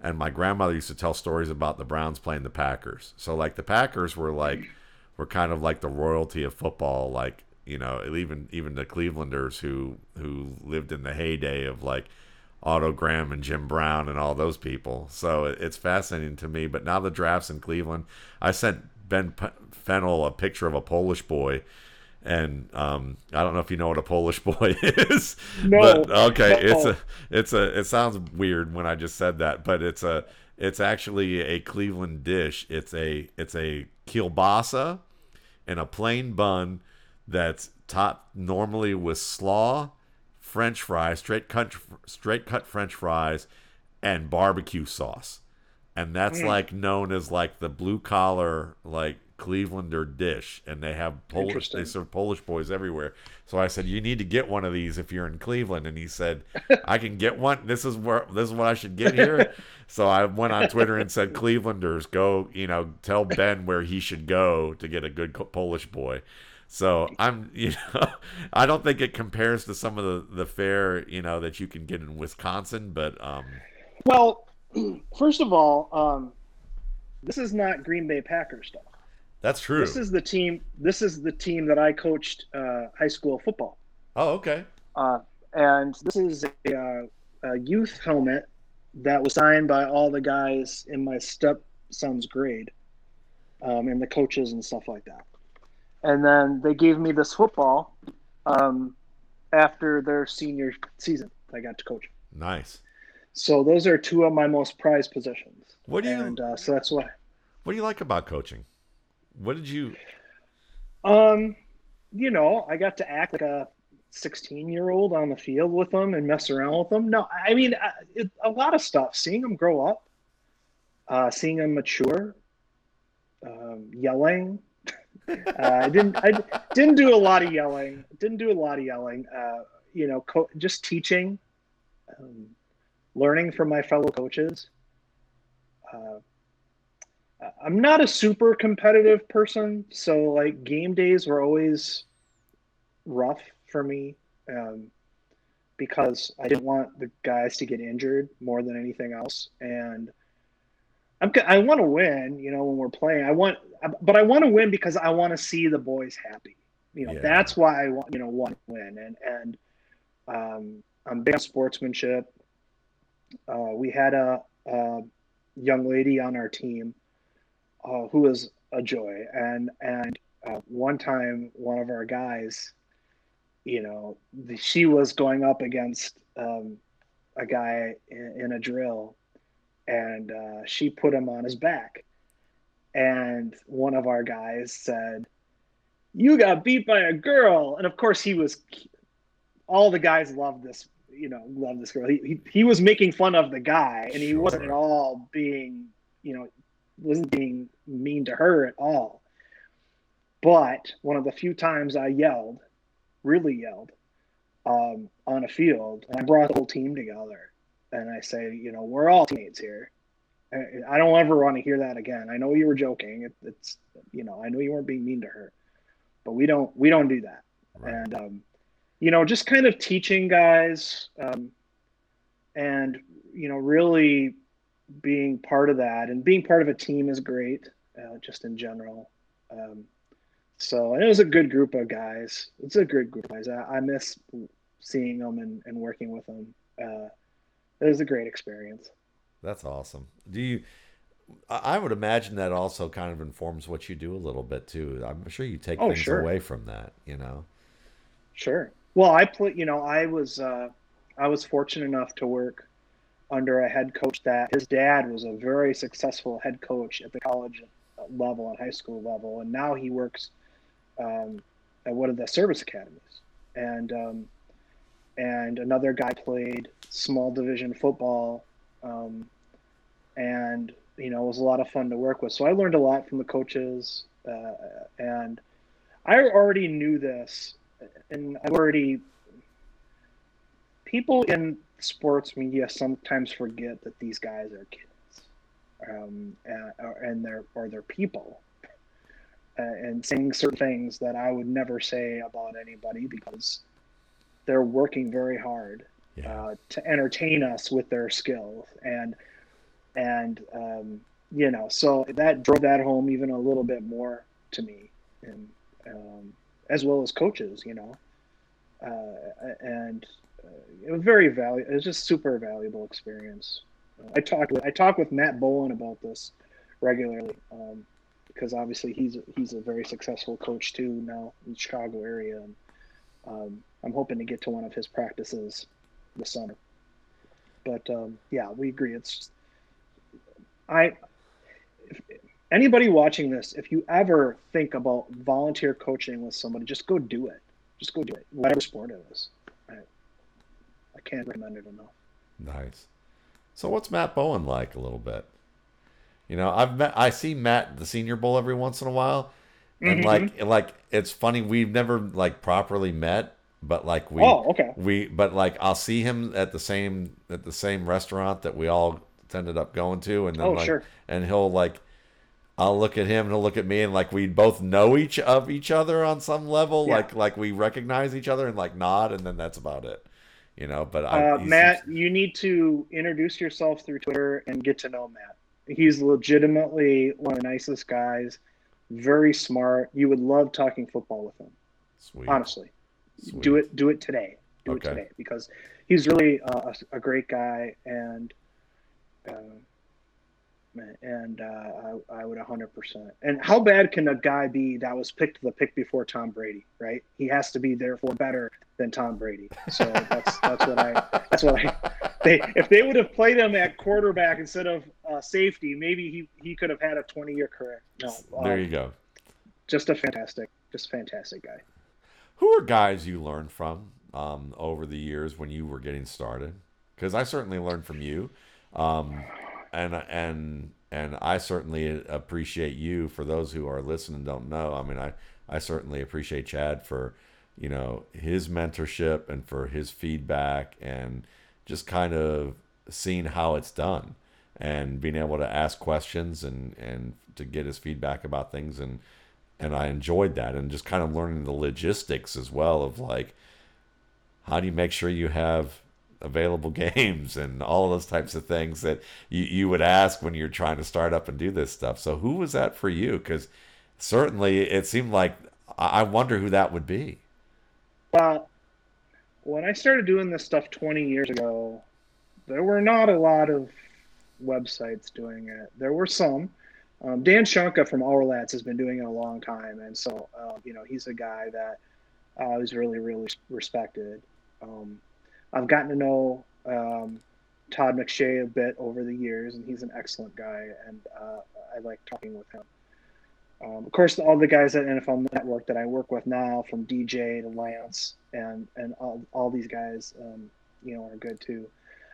and my grandmother used to tell stories about the Browns playing the Packers. So like the Packers were like were kind of like the royalty of football, like you know even even the Clevelanders who who lived in the heyday of like Otto Graham and Jim Brown and all those people. So it's fascinating to me. But now the drafts in Cleveland, I sent Ben Fennell a picture of a Polish boy and um, I don't know if you know what a Polish [LAUGHS] boy is. No. But, okay, no. it's a it's a it sounds weird when I just said that, but it's a it's actually a Cleveland dish. It's a it's a kielbasa and a plain bun that's topped normally with slaw, French fries, straight cut straight cut French fries, and barbecue sauce, and that's mm. like known as like the blue collar like Clevelander dish, and they have Polish. They serve Polish boys everywhere. So I said, "You need to get one of these if you're in Cleveland." And he said, [LAUGHS] "I can get one. This is where this is what I should get here." [LAUGHS] so I went on Twitter and said, "Clevelanders, go! You know, tell Ben where he should go to get a good Polish boy." So I'm, [LAUGHS] you know, I don't think it compares to some of the the fare, you know, that you can get in Wisconsin, but um. Well, [CLEARS THROAT] first of all, um, this is not Green Bay Packers stuff. That's true. This is the team. This is the team that I coached uh, high school football. Oh, okay. Uh, and this is a, uh, a, youth helmet that was signed by all the guys in my stepson's grade, um, and the coaches and stuff like that. And then they gave me this football um, after their senior season. I got to coach. Nice. So those are two of my most prized possessions. What do you? And uh, so that's why. What do you like about coaching? What did you? Um, you know, I got to act like a 16 year old on the field with them and mess around with them. No, I mean, it, a lot of stuff. Seeing them grow up, uh, seeing them mature, um, yelling. uh, I didn't. I didn't do a lot of yelling. Didn't do a lot of yelling. Uh, you know, co- just teaching. Um, learning from my fellow coaches. I'm not a super competitive person, so like game days were always rough for me um, because I didn't want the guys to get injured more than anything else, and I'm I want to win. You know, when we're playing, I want, but I want to win because I want to see the boys happy. You know, yeah. that's why I want you know want to win, and and um, I'm big on sportsmanship. Uh, we had a, a young lady on our team uh, who was a joy. And and uh, one time, one of our guys, you know, the, she was going up against um, a guy in, in, a drill, and uh, she put him on his back. And one of our guys said, "You got beat by a girl," and of course he was. All the guys loved this you know love this girl. He, he, he was making fun of the guy, and he sure. wasn't at all being you know wasn't being mean to her at all. But one of the few times I yelled, really yelled, um, on a field, and I brought the whole team together, and I say, you know, we're all teammates here. I don't ever want to hear that again. I know you were joking. It, it's, you know, I know you weren't being mean to her, but we don't, we don't do that. Right. And, um, you know, just kind of teaching guys, um, and you know, really being part of that and being part of a team is great, uh, just in general. Um, so it was a good group of guys. It's a good group of guys. I, I miss seeing them and, and working with them. Uh, it was a great experience. That's awesome. Do you? I would imagine that also kind of informs what you do a little bit too. I'm sure you take oh, things sure. away from that. You know. Sure. Well, I put. You know, I was. Uh, I was fortunate enough to work under a head coach that his dad was a very successful head coach at the college level and high school level, and now he works um, at one of the service academies. And um, and another guy played small division football, um, and you know it was a lot of fun to work with. So I learned a lot from the coaches, uh, and I already knew this, and I already people in sports media sometimes forget that these guys are kids, um, and, and they're or they're people, uh, and saying certain things that I would never say about anybody because they're working very hard yeah. uh, to entertain us with their skills and and um, you know so that drove that home even a little bit more to me and um, as well as coaches you know uh, and it was very valuable. It was just super valuable experience. Uh, I talked with I talk with Matt Bowen about this regularly um, because obviously he's he's a very successful coach too now in the Chicago area, and um, I'm hoping to get to one of his practices this summer. But um, yeah, we agree. It's I. If, anybody watching this, if you ever think about volunteer coaching with somebody, just go do it. Just go do it, whatever sport it is. I can't recommend it enough. Nice. So what's Matt Bowen like a little bit? You know, I've met I see Matt the Senior Bowl every once in a while. And mm-hmm. like like it's funny we've never like properly met, but like we Oh, okay. We but like I'll see him at the same at the same restaurant that we all ended up going to and then oh, like sure. and he'll like I'll look at him and he'll look at me and like we both know each of each other on some level, yeah. like like we recognize each other and like nod and then that's about it you know. But I, uh, Matt, seems... you need to introduce yourself through Twitter and get to know Matt. He's legitimately one of the nicest guys, very smart. You would love talking football with him. Sweet. Honestly, Sweet. do it. Do it today. Do okay. it today because he's really uh, a, a, great guy and. Uh, and uh, I, I, would 100%. And how bad can a guy be that was picked the pick before Tom Brady, right? He has to be therefore better than Tom Brady. So that's that's what I that's what I they if they would have played him at quarterback instead of uh, safety, maybe he he could have had a 20 year career. No, um, there you go. Just a fantastic, just fantastic guy. Who are guys you learned from um, over the years when you were getting started? Because I certainly learned from you, um, and and and I certainly appreciate you. For those who are listening, don't know. I mean, I I certainly appreciate Chad for you know his mentorship and for his feedback and just kind of seeing how it's done and being able to ask questions and and to get his feedback about things and and I enjoyed that and just kind of learning the logistics as well of like how do you make sure you have available [LAUGHS] games and all those types of things that you, you would ask when you're trying to start up and do this stuff. So who was that for you? Because certainly it seemed like I wonder who that would be. Well, when I started doing this stuff 20 years ago, there were not a lot of websites doing it. There were some. Um, Dan Shonka from Ourlads has been doing it a long time, and so uh, you know he's a guy that uh, is really, really respected. Um, I've gotten to know um, Todd McShay a bit over the years, and he's an excellent guy, and uh, I like talking with him. Um, of course, all the guys at NFL Network that I work with now, from DJ to Lance, and and all, all these guys, um, you know, are good too.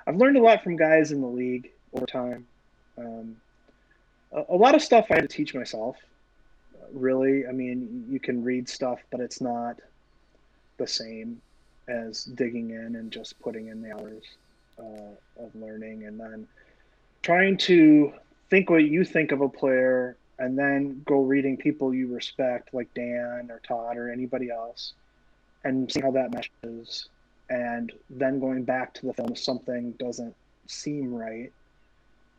I've learned a lot from guys in the league over time. Um, a, a, lot of stuff I had to teach myself. Really, I mean, you can read stuff, but it's not the same as digging in and just putting in the hours uh, of learning and then trying to think what you think of a player and then go reading people you respect like Dan or Todd or anybody else and see how that meshes and then going back to the film if something doesn't seem right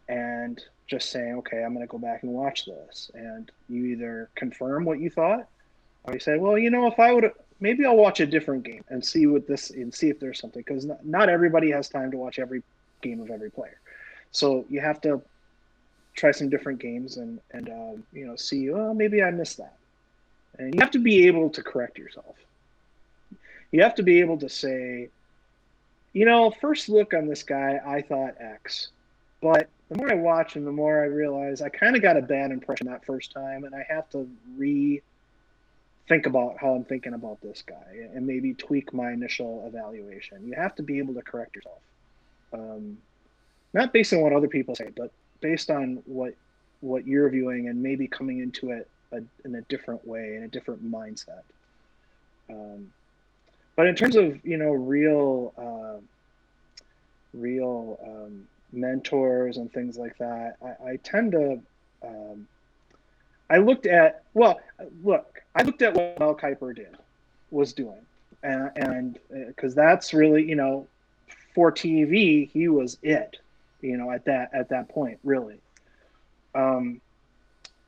and just saying okay I'm going to go back and watch this and you either confirm what you thought or you say well you know if I would maybe I'll watch a different game and see what this and see if there's something because not, not everybody has time to watch every game of every player. So you have to try some different games and and um, you know see well maybe I missed that, and you have to be able to correct yourself. You have to be able to say, you know, first look on this guy, I thought X, but the more I watch and the more I realize I kind of got a bad impression that first time, and I have to re think about how I'm thinking about this guy and maybe tweak my initial evaluation. You have to be able to correct yourself. Um, not based on what other people say, but based on what what you're viewing and maybe coming into it a, in a different way, in a different mindset. Um, but in terms of you know real uh, real um, mentors and things like that, I, I tend to um, I looked at well, look, I looked at what Mel Kiper did was doing, and because uh, that's really you know, for TV he was it, you know, at that at that point really, um,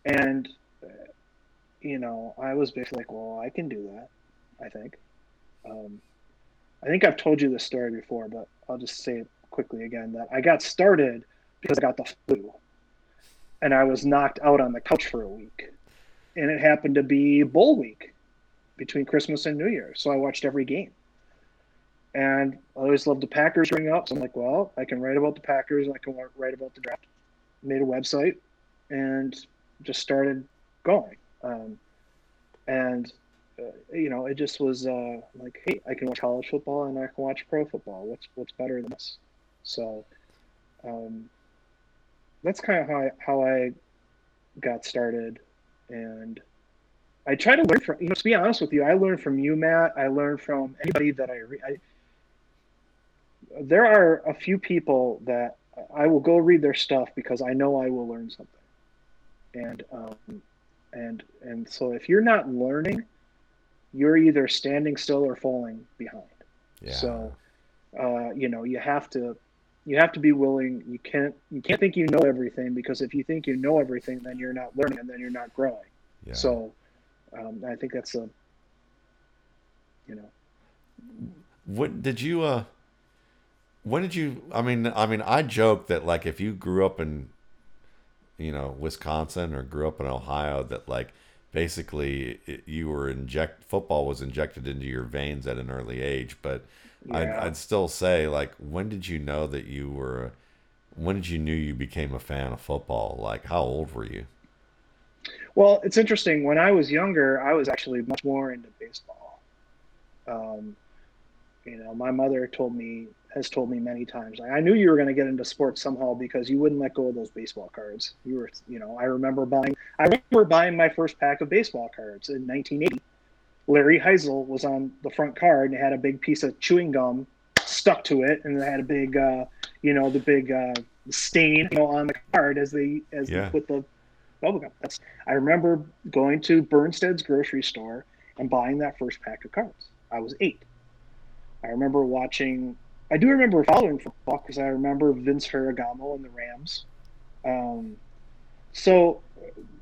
and you know I was basically like, well, I can do that, I think. Um, I think I've told you this story before, but I'll just say it quickly again that I got started because I got the flu and I was knocked out on the couch for a week. And it happened to be bowl week between Christmas and New Year. So I watched every game. And I always loved the Packers ring up. So I'm like, well, I can write about the Packers and I can write about the draft. Made a website and just started going. Um, and, uh, you know, it just was uh, like, hey, I can watch college football and I can watch pro football. What's, what's better than this? So, um, that's kind of how I, how I got started, and I try to learn from. You know, to be honest with you, I learned from you, Matt. I learned from anybody that I, re- I there are a few people that I will go read their stuff because I know I will learn something, and um, and and so if you're not learning, you're either standing still or falling behind. Yeah. So, uh, you know, you have to you have to be willing you can't you can't think you know everything because if you think you know everything then you're not learning and then you're not growing yeah. so um, i think that's a you know what did you uh when did you i mean i mean i joke that like if you grew up in you know wisconsin or grew up in ohio that like basically it, you were inject football was injected into your veins at an early age. But yeah. I'd, I'd still say like when did you know that you were when did you knew you became a fan of football? Like how old were you? Well it's interesting. When i was younger i was actually much more into baseball. Um, you know my mother told me has told me many times i knew you were going to get into sports somehow because you wouldn't let go of those baseball cards you were you know i remember buying i remember buying my first pack of baseball cards in 1980 Larry Hisle was on the front card and it had a big piece of chewing gum stuck to it, and it had a big uh, you know, the big uh, stain you know, on the card as they as Yeah. they put the bubblegum. That's I remember going to Bernstead's grocery store and buying that first pack of cards. I was eight. I remember watching. I do remember following football because I remember Vince Ferragamo and the Rams. Um, so,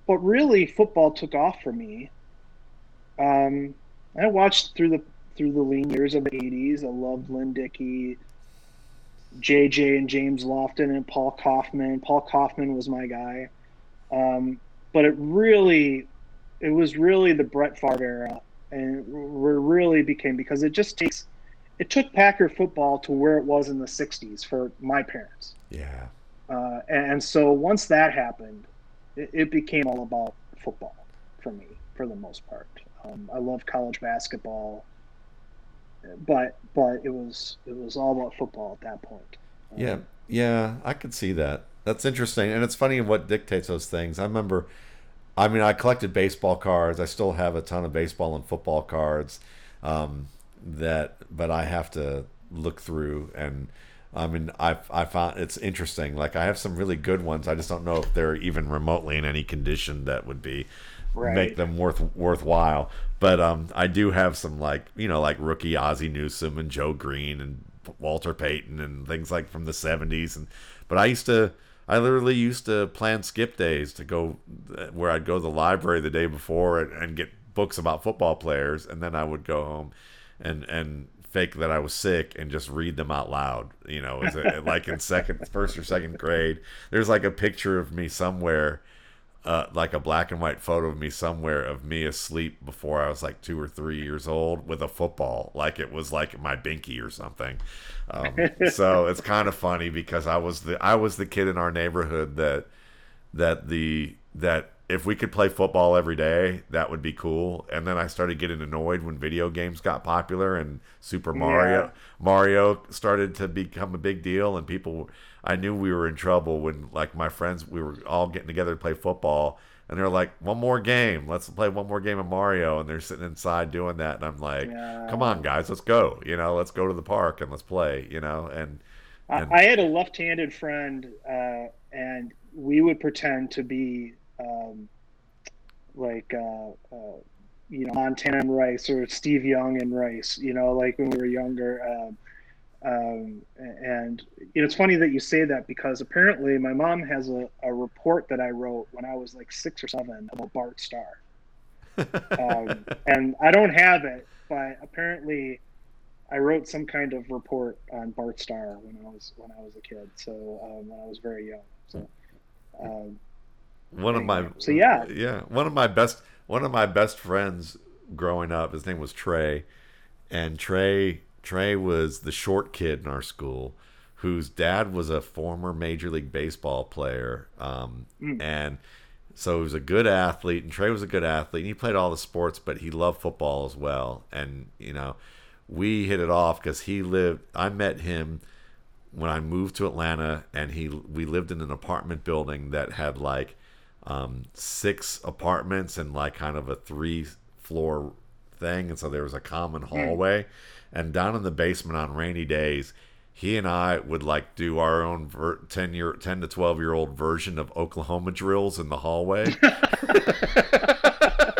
but really, football took off for me. Um, I watched through the through the lean years of the '80s. I loved Lynn Dickey, JJ and James Lofton, and Paul Coffman. Paul Coffman was my guy. Um, but it really, it was really the Brett Favre era, and it really became because it just takes, it took Packer football to where it was in the '60s for my parents. Yeah. Uh, and so once that happened, it, it, became all about football for me, for the most part. Um, I love college basketball, but but it was it was all about football at that point. Um, yeah, yeah, I could see that. That's interesting, and it's funny what dictates those things. I remember, I mean, I collected baseball cards. I still have a ton of baseball and football cards. Um, that, but I have to look through and I mean, I I found it's interesting. Like I have some really good ones. I just don't know if they're even remotely in any condition that would be right. make them worth worthwhile. But um, I do have some like you know like rookie Ozzie Newsome and Joe Greene and Walter Payton and things like from the '70s. And but I used to. I literally used to plan skip days to go where I'd go to the library the day before and, and get books about football players, and then I would go home and and fake that I was sick and just read them out loud. You know, a, like in second, first or second grade. There's like a picture of me somewhere, uh, like a black and white photo of me somewhere of me asleep before I was like two or three years old with a football, like it was like my binky or something. Um, [LAUGHS] so it's kind of funny because I was the I was the kid in our neighborhood that that the that if we could play football every day, that would be cool. And then I started getting annoyed when video games got popular and Super Mario yeah. Mario started to become a big deal and people I knew we were in trouble when like my friends we were all getting together to play football and they're like one more game, let's play one more game of Mario and they're sitting inside doing that and I'm like, yeah. "Come on guys, let's go. You know, let's go to the park and let's play, you know." And, and... I had a left-handed friend uh, and we would pretend to be um, like uh, uh, you know Montana and Rice or Steve Young and Rice. You know, like when we were younger. Um, um, and you know, it's funny that you say that because apparently my mom has a, a report that I wrote when I was like six or seven about Bart Starr. um, [LAUGHS] and I don't have it, but apparently I wrote some kind of report on Bart Starr when I was when I was a kid. So um, when I was very young. So um, one of my so yeah. Yeah one of my best one of my best friends growing up his name was trey. And trey trey was the short kid in our school whose dad was a former major league baseball player um, mm. and so he was a good athlete and trey was a good athlete and he played all the sports but he loved football as well. And you know we hit it off because he lived i met him when i moved to atlanta and he we lived in an apartment building that had like um, six apartments and like kind of a three floor thing. And so there was a common hmm. hallway. Mm. And down in the basement on rainy days, he and I would like do our own ver- 10 year 10 to 12 year old version of Oklahoma drills in the hallway. [LAUGHS] [LAUGHS]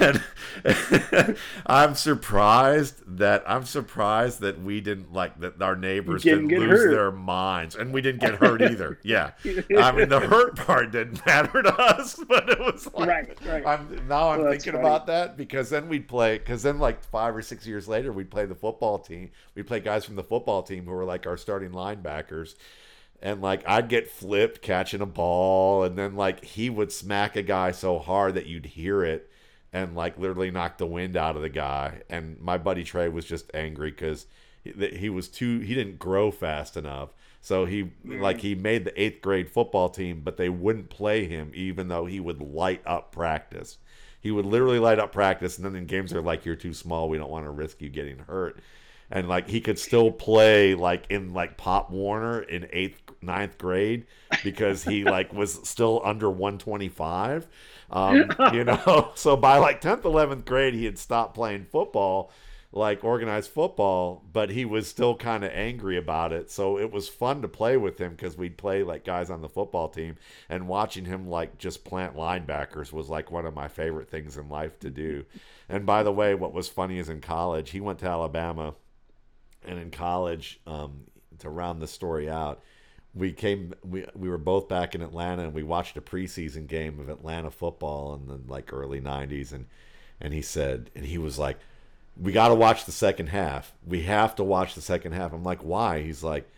and [LAUGHS] I'm surprised that I'm surprised that we didn't like that our neighbors didn't, didn't lose hurt. their minds and we didn't get hurt either. [LAUGHS] Yeah, I mean the hurt part didn't matter to us, [LAUGHS] but it was like right, right. I'm now I'm well, thinking about that because then we'd play because then like five or six years later we'd play the football team. We'd play guys from the football team who were like our starting linebackers and like I'd get flipped catching a ball, and then like he would smack a guy so hard that you'd hear it, and like literally knocked the wind out of the guy. And my buddy Trey was just angry because he, he was too he didn't grow fast enough. So he like he made the eighth grade football team, but they wouldn't play him even though he would light up practice. He would literally light up practice, and then in games they're like, "You're too small. We don't want to risk you getting hurt." And like he could still play like in like Pop Warner in eighth ninth grade because he like was still under 125 um, [LAUGHS] you know, [LAUGHS] so by like 10th, 11th grade, he had stopped playing football. like organized football, but he was still kind of angry about it. So it was fun to play with him because we'd play like guys on the football team, and watching him like just plant linebackers was like one of my favorite things in life to do. And by the way, what was funny is in college, he went to Alabama, and in college, um, to round the story out, we came we we were both back in Atlanta and we watched a preseason game of Atlanta football in the like early 90s and and he said and he was like we got to watch the second half. We have to watch the second half. I'm like, why? He's like,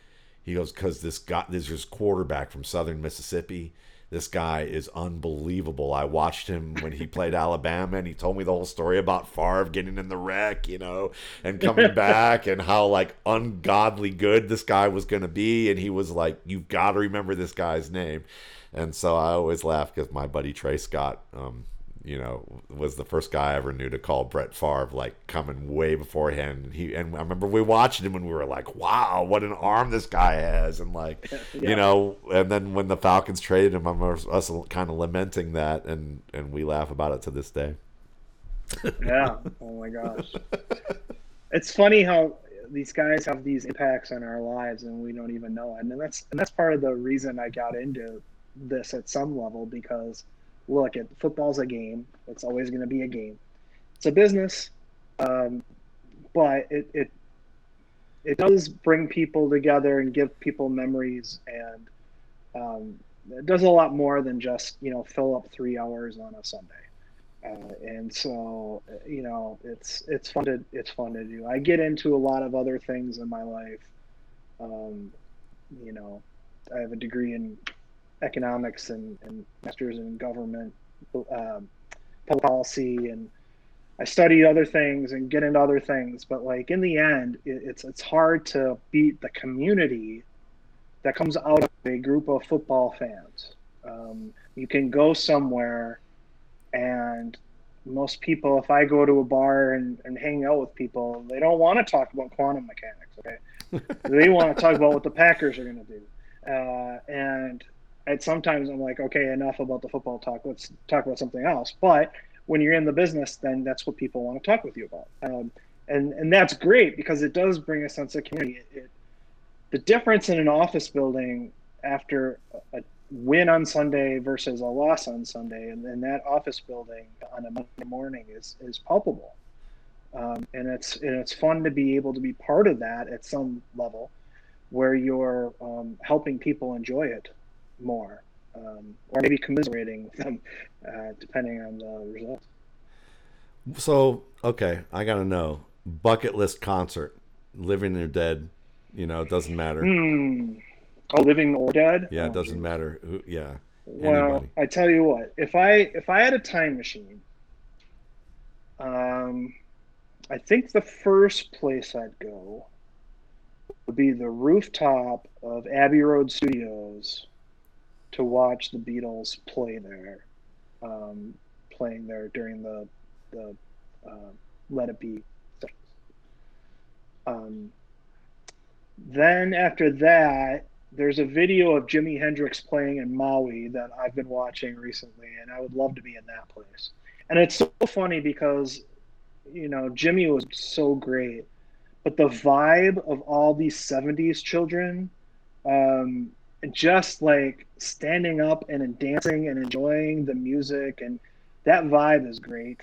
he goes, because this got this is quarterback from Southern Mississippi. This guy is unbelievable. I watched him when he played [LAUGHS] Alabama, and he told me the whole story about Favre getting in the wreck, you know, and coming [LAUGHS] back, and how like ungodly good this guy was going to be. And he was like, "You've got to remember this guy's name." And so I always laugh because my buddy Trey Scott, um, you know, was the first guy I ever knew to call Brett Favre like coming way beforehand. And he and I remember we watched him and we were like, "Wow, what an arm this guy has!" And like, [LAUGHS] yeah. you know, and then when the Falcons traded him, I'm us kind of lamenting that, and and we laugh about it to this day. [LAUGHS] yeah. Oh my gosh. It's funny how these guys have these impacts on our lives and we don't even know it. And that's and that's part of the reason I got into this at some level because look at football's a game. It's always going to be a game. It's a business, um, but it, it it does bring people together and give people memories, and um, it does a lot more than just you know fill up three hours on a Sunday. Uh, and so you know it's it's fun to it's fun to do. I get into a lot of other things in my life. Um, you know, I have a degree in economics and, and masters in government um, public policy and I study other things and get into other things, but like in the end, it, it's it's hard to beat the community that comes out of a group of football fans. Um, you can go somewhere, and most people, if I go to a bar and, and hang out with people, they don't want to talk about quantum mechanics. Okay, [LAUGHS] they want to talk about what the Packers are going to do, uh, and and sometimes I'm like, okay, enough about the football talk. Let's talk about something else. But when you're in the business, then that's what people want to talk with you about. Um, and and that's great because it does bring a sense of community. It, it, the difference in an office building after a win on Sunday versus a loss on Sunday, and then that office building on a Monday morning is is palpable. Um, and it's and it's fun to be able to be part of that at some level, where you're um, helping people enjoy it more, um, or maybe commiserating with them, uh, depending on the results. So, okay, I got to know bucket list concert, living or dead. You know, it doesn't matter. Hmm. Oh, living or dead? Yeah, oh, it doesn't geez. matter. Who, yeah. Well, anybody. I tell you what, if I if I had a time machine, um, I think the first place I'd go would be the rooftop of Abbey Road Studios to watch the Beatles play there, um, playing there during the the uh, Let It Be. Um, then after that, there's a video of Jimi Hendrix playing in Maui that I've been watching recently, and I would love to be in that place. And it's so funny because, you know, Jimi was so great, but the vibe of all these 70s children um, just like standing up and dancing and enjoying the music and that vibe is great.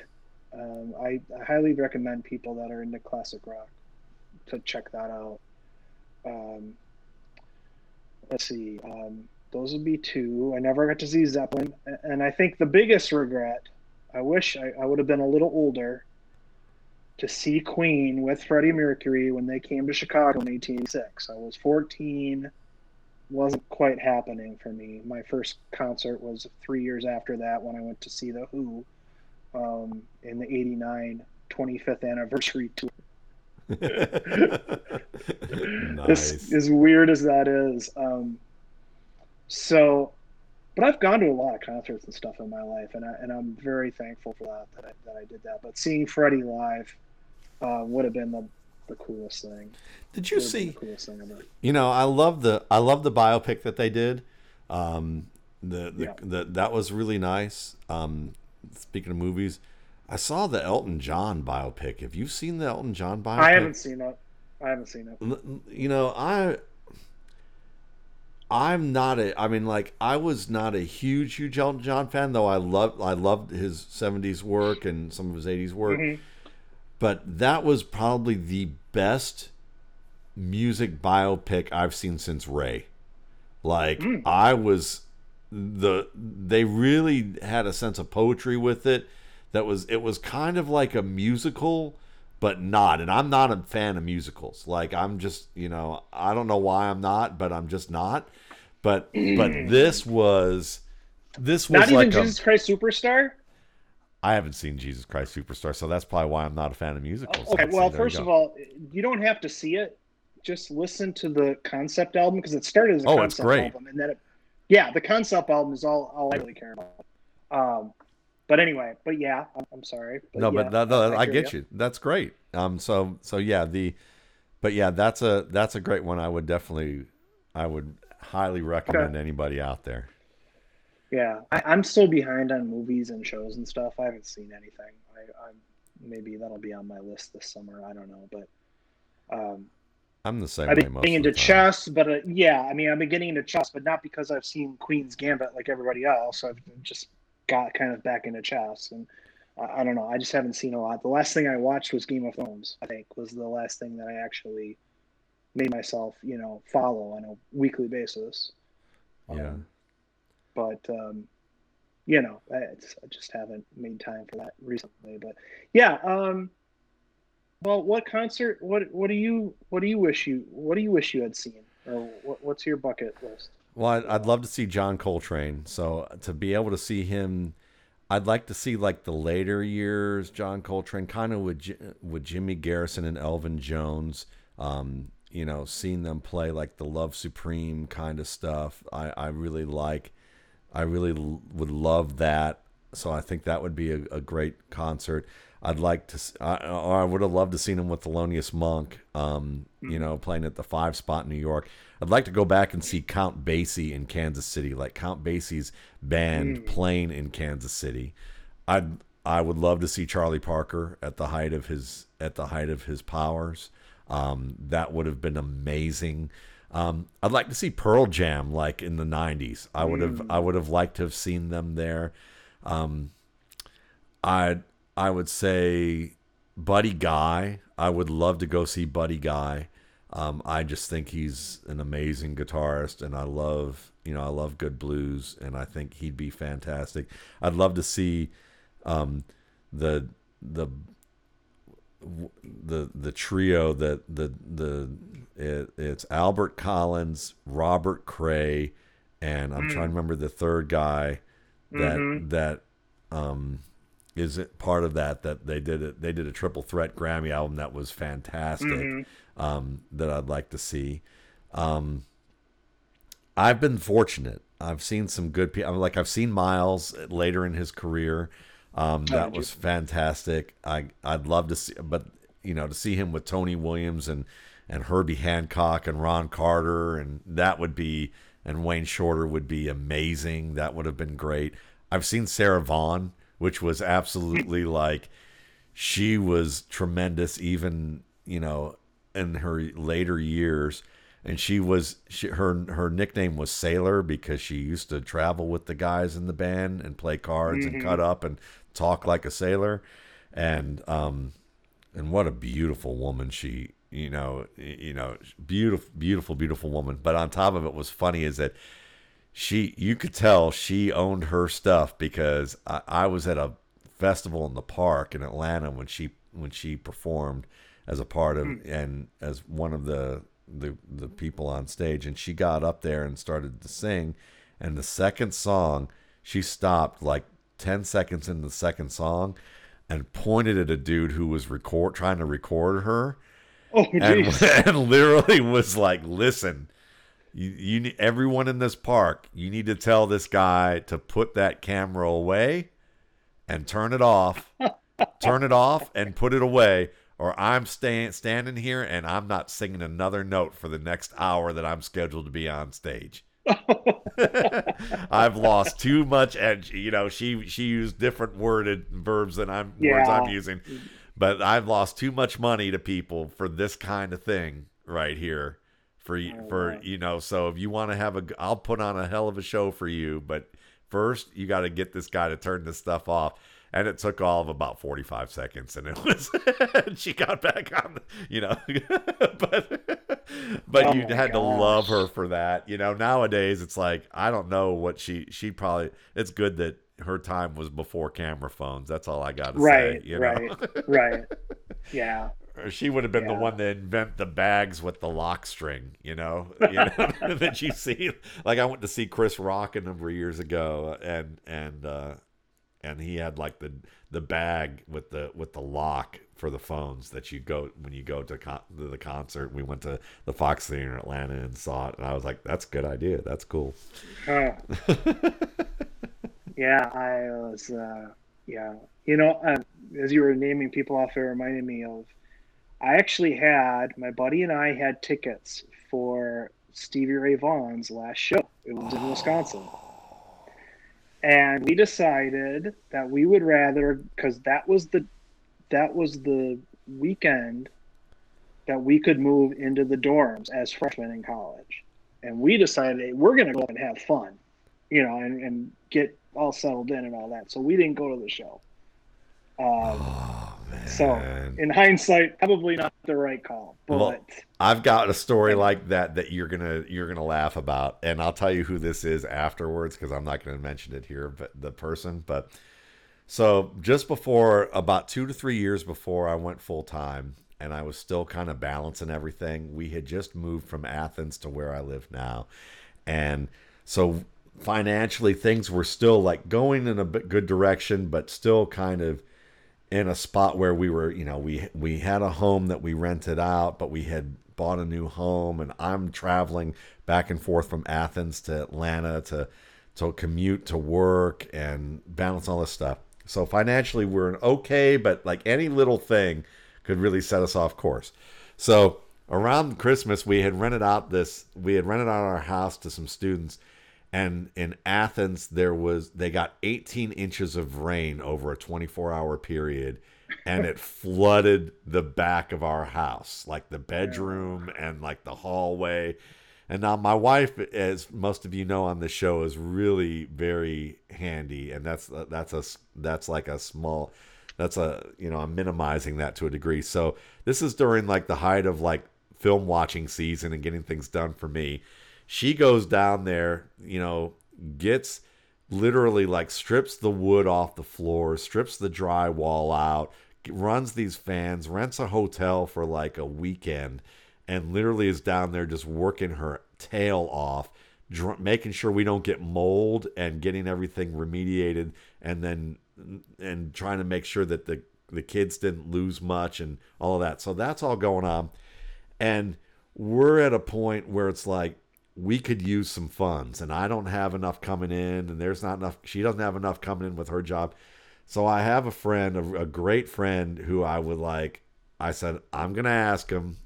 Um, I, I, highly recommend people that are into classic rock to check that out. Um, let's see, um, those would be two. I never got to see Zeppelin, and I think the biggest regret, I wish I, I would have been a little older to see Queen with Freddie Mercury when they came to Chicago in 1886. I was 14 wasn't quite happening for me. My first concert was three years after that when I went to see The Who um, in the 89 25th anniversary tour. [LAUGHS] nice. As, as, weird as that is. Um, so, but I've gone to a lot of concerts and stuff in my life, and, I, and I'm very thankful for that, that I, that I did that. But seeing Freddie live uh, would have been the the coolest thing. Did you see? You know, I love the I love the biopic that they did. Um, the, the, yeah. the that was really nice. Um, speaking of movies, I saw the Elton John biopic. Have you seen the Elton John biopic? I haven't seen it. I haven't seen it. You know, I I'm not a I mean like I was not a huge huge Elton John fan though I loved I loved his 70s work and some of his 80s work. Mm-hmm. But that was probably the best music biopic I've seen since Ray. Like mm. I was the they really had a sense of poetry with it that was it was kind of like a musical but not. And I'm not a fan of musicals. Like I'm just, you know, I don't know why I'm not, but I'm just not. But but this was this was not like even Jesus Christ Superstar. I haven't seen Jesus Christ Superstar, so that's probably why I'm not a fan of musicals. Okay, well, first of all, you don't have to see it. Just listen to the concept album because it started as a oh, concept album, and then it, yeah, the concept album is all, all I really care about. Um, but anyway, but yeah, I'm, I'm sorry. But no, yeah, but no, no, I, I get you. you. That's great. Um, so so yeah, the, but yeah, that's a that's a great one. I would definitely, I would highly recommend okay. anybody out there. Yeah, I, am still behind on movies and shows and stuff. I haven't seen anything. I, I'm maybe that'll be on my list this summer. I don't know, but um, I'm the same. I've been getting into chess, but uh, yeah, I mean, I've been getting into chess, but not because I've seen Queen's Gambit like everybody else. I've just got kind of back into chess, and uh, I don't know. I just haven't seen a lot. The last thing I watched was Game of Thrones. I think was the last thing that I actually made myself, you know, follow on a weekly basis. Yeah. Um, but um, you know, I, I, just haven't made time for that recently. But yeah. Um, well, what concert? What what do you what do you wish you what do you wish you had seen, or what, what's your bucket list? Well, I'd, I'd love to see John Coltrane. So to be able to see him, I'd like to see like the later years John Coltrane, kind of with with Jimmy Garrison and Elvin Jones. Um, you know, seeing them play like the Love Supreme kind of stuff. I I really like. I really l- would love that. So I think that would be a, a great concert. I'd like to, I, or I would have loved to seen him with Thelonious Monk, um, you know, playing at the five spot in New York. I'd like to go back and see Count Basie in Kansas City, like Count Basie's band mm. playing in Kansas City. I'd I would love to see Charlie Parker at the height of his at the height of his powers. Um, that would have been amazing. Um, I'd like to see Pearl Jam like in the '90s. I would have I would have liked to have seen them there. Um, I I would say Buddy Guy. I would love to go see Buddy Guy. Um, I just think he's an amazing guitarist, and I love you know I love good blues, and I think he'd be fantastic. I'd love to see um, the the the the trio that the the it, it's Albert Collins, Robert Cray, and I'm mm. trying to remember the third guy that mm-hmm. that um, is it part of that that they did it they did a triple threat Grammy album that was fantastic. Mm-hmm um, that I'd like to see. Um, I've been fortunate. I've seen some good people. Like I've seen Miles later in his career. Um, oh, that was fantastic. I I'd love to see, but you know, to see him with Tony Williams and and Herbie Hancock and Ron Carter and that would be and Wayne Shorter would be amazing. That would have been great. I've seen Sarah Vaughan, which was absolutely like she was tremendous. Even you know in her later years and she was she, her her nickname was Sailor because she used to travel with the guys in the band and play cards mm-hmm. and cut up and talk like a sailor. And um and what a beautiful woman she you know you know beautiful beautiful beautiful woman. But on top of it was funny is that she you could tell she owned her stuff because I, I was at a festival in the park in Atlanta when she when she performed as a part of mm. and as one of the the the people on stage. And she got up there and started to sing. And the second song she stopped like 10 seconds in the second song and pointed at a dude who was record trying to record her [LAUGHS] oh, and, [LAUGHS] and literally was like listen you, you everyone in this park you need to tell this guy to put that camera away and turn it off [LAUGHS] turn it off and put it away or I'm staying standing here and I'm not singing another note for the next hour that I'm scheduled to be on stage. [LAUGHS] I've lost too much edge. You know, she she used different worded verbs than I'm words I'm using, but I've lost too much money to people for this kind of thing right here. For Oh, for wow. you know, so if you want to have a, I'll put on a hell of a show for you. But first, you got to get this guy to turn this stuff off. And it took all of about forty five seconds, and it [LAUGHS] was. she got back on, the, you know, [LAUGHS] but but Oh you had to love her for that. You know, nowadays it's like I don't know what she she probably. It's good that her time was before camera phones. That's all I got to right, say. You know, right, right. Yeah. [LAUGHS] She would have been the one that invent the bags with the lock string. You know, you know that you see. Like I went to see Chris Rock a number of years ago, and and uh, and he had like the the bag with the with the lock for the phones that you go when you go to, con- to the concert. We went to the Fox Theater in Atlanta and saw it, and I was like, "That's a good idea. That's cool." Huh. yeah, I was. Uh, yeah, you know, uh, as you were naming people off, it reminded me of. I actually had my buddy and I had tickets for Stevie Ray Vaughan's last show. It was in Wisconsin, and we decided that we would rather because that was the that was the weekend that we could move into the dorms as freshmen in college, and we decided hey, we're going to go up and have fun you know, and, and get all settled in and all that. So we didn't go to the show. Um, [SIGHS] [SIGHS] [SIGHS] man! so in hindsight, probably not the right call, but Well, I've got a story like that that you're gonna you're gonna laugh about, and I'll tell you who this is afterwards because I'm not gonna mention it here, but the person. But so just before about two to three years before I went full time, and I was still kind of balancing everything. We had just moved from Athens to where I live now, and so financially things were still like going in a good direction, but still kind of in a spot where we were, you know, we we had a home that we rented out, but we had bought a new home, and I'm traveling back and forth from Athens to Atlanta to to commute to work and balance all this stuff. So financially, we're okay, but like any little thing could really set us off course. So around Christmas, we had rented out this, we had rented out our house to some students, and in Athens there was they got 18 inches of rain over a 24 hour period and it [LAUGHS] flooded the back of our house like the bedroom and like the hallway. And now my wife as most of you know on the show is really very handy and that's uh, that's a that's like a small that's a you know i'm minimizing that to a degree. So this is during like the height of like film watching season and getting things done for me she goes down there you know gets literally like strips the wood off the floor strips the drywall out runs these fans rents a hotel for like a weekend and literally is down there just working her tail off dr- making sure we don't get mold and getting everything remediated and then and trying to make sure that the the kids didn't lose much and all of that. So that's all going on. And we're at a point where it's like we could use some funds and I don't have enough coming in and there's not enough she doesn't have enough coming in with her job. So I have a friend, a, a great friend who I would like I said I'm going to ask him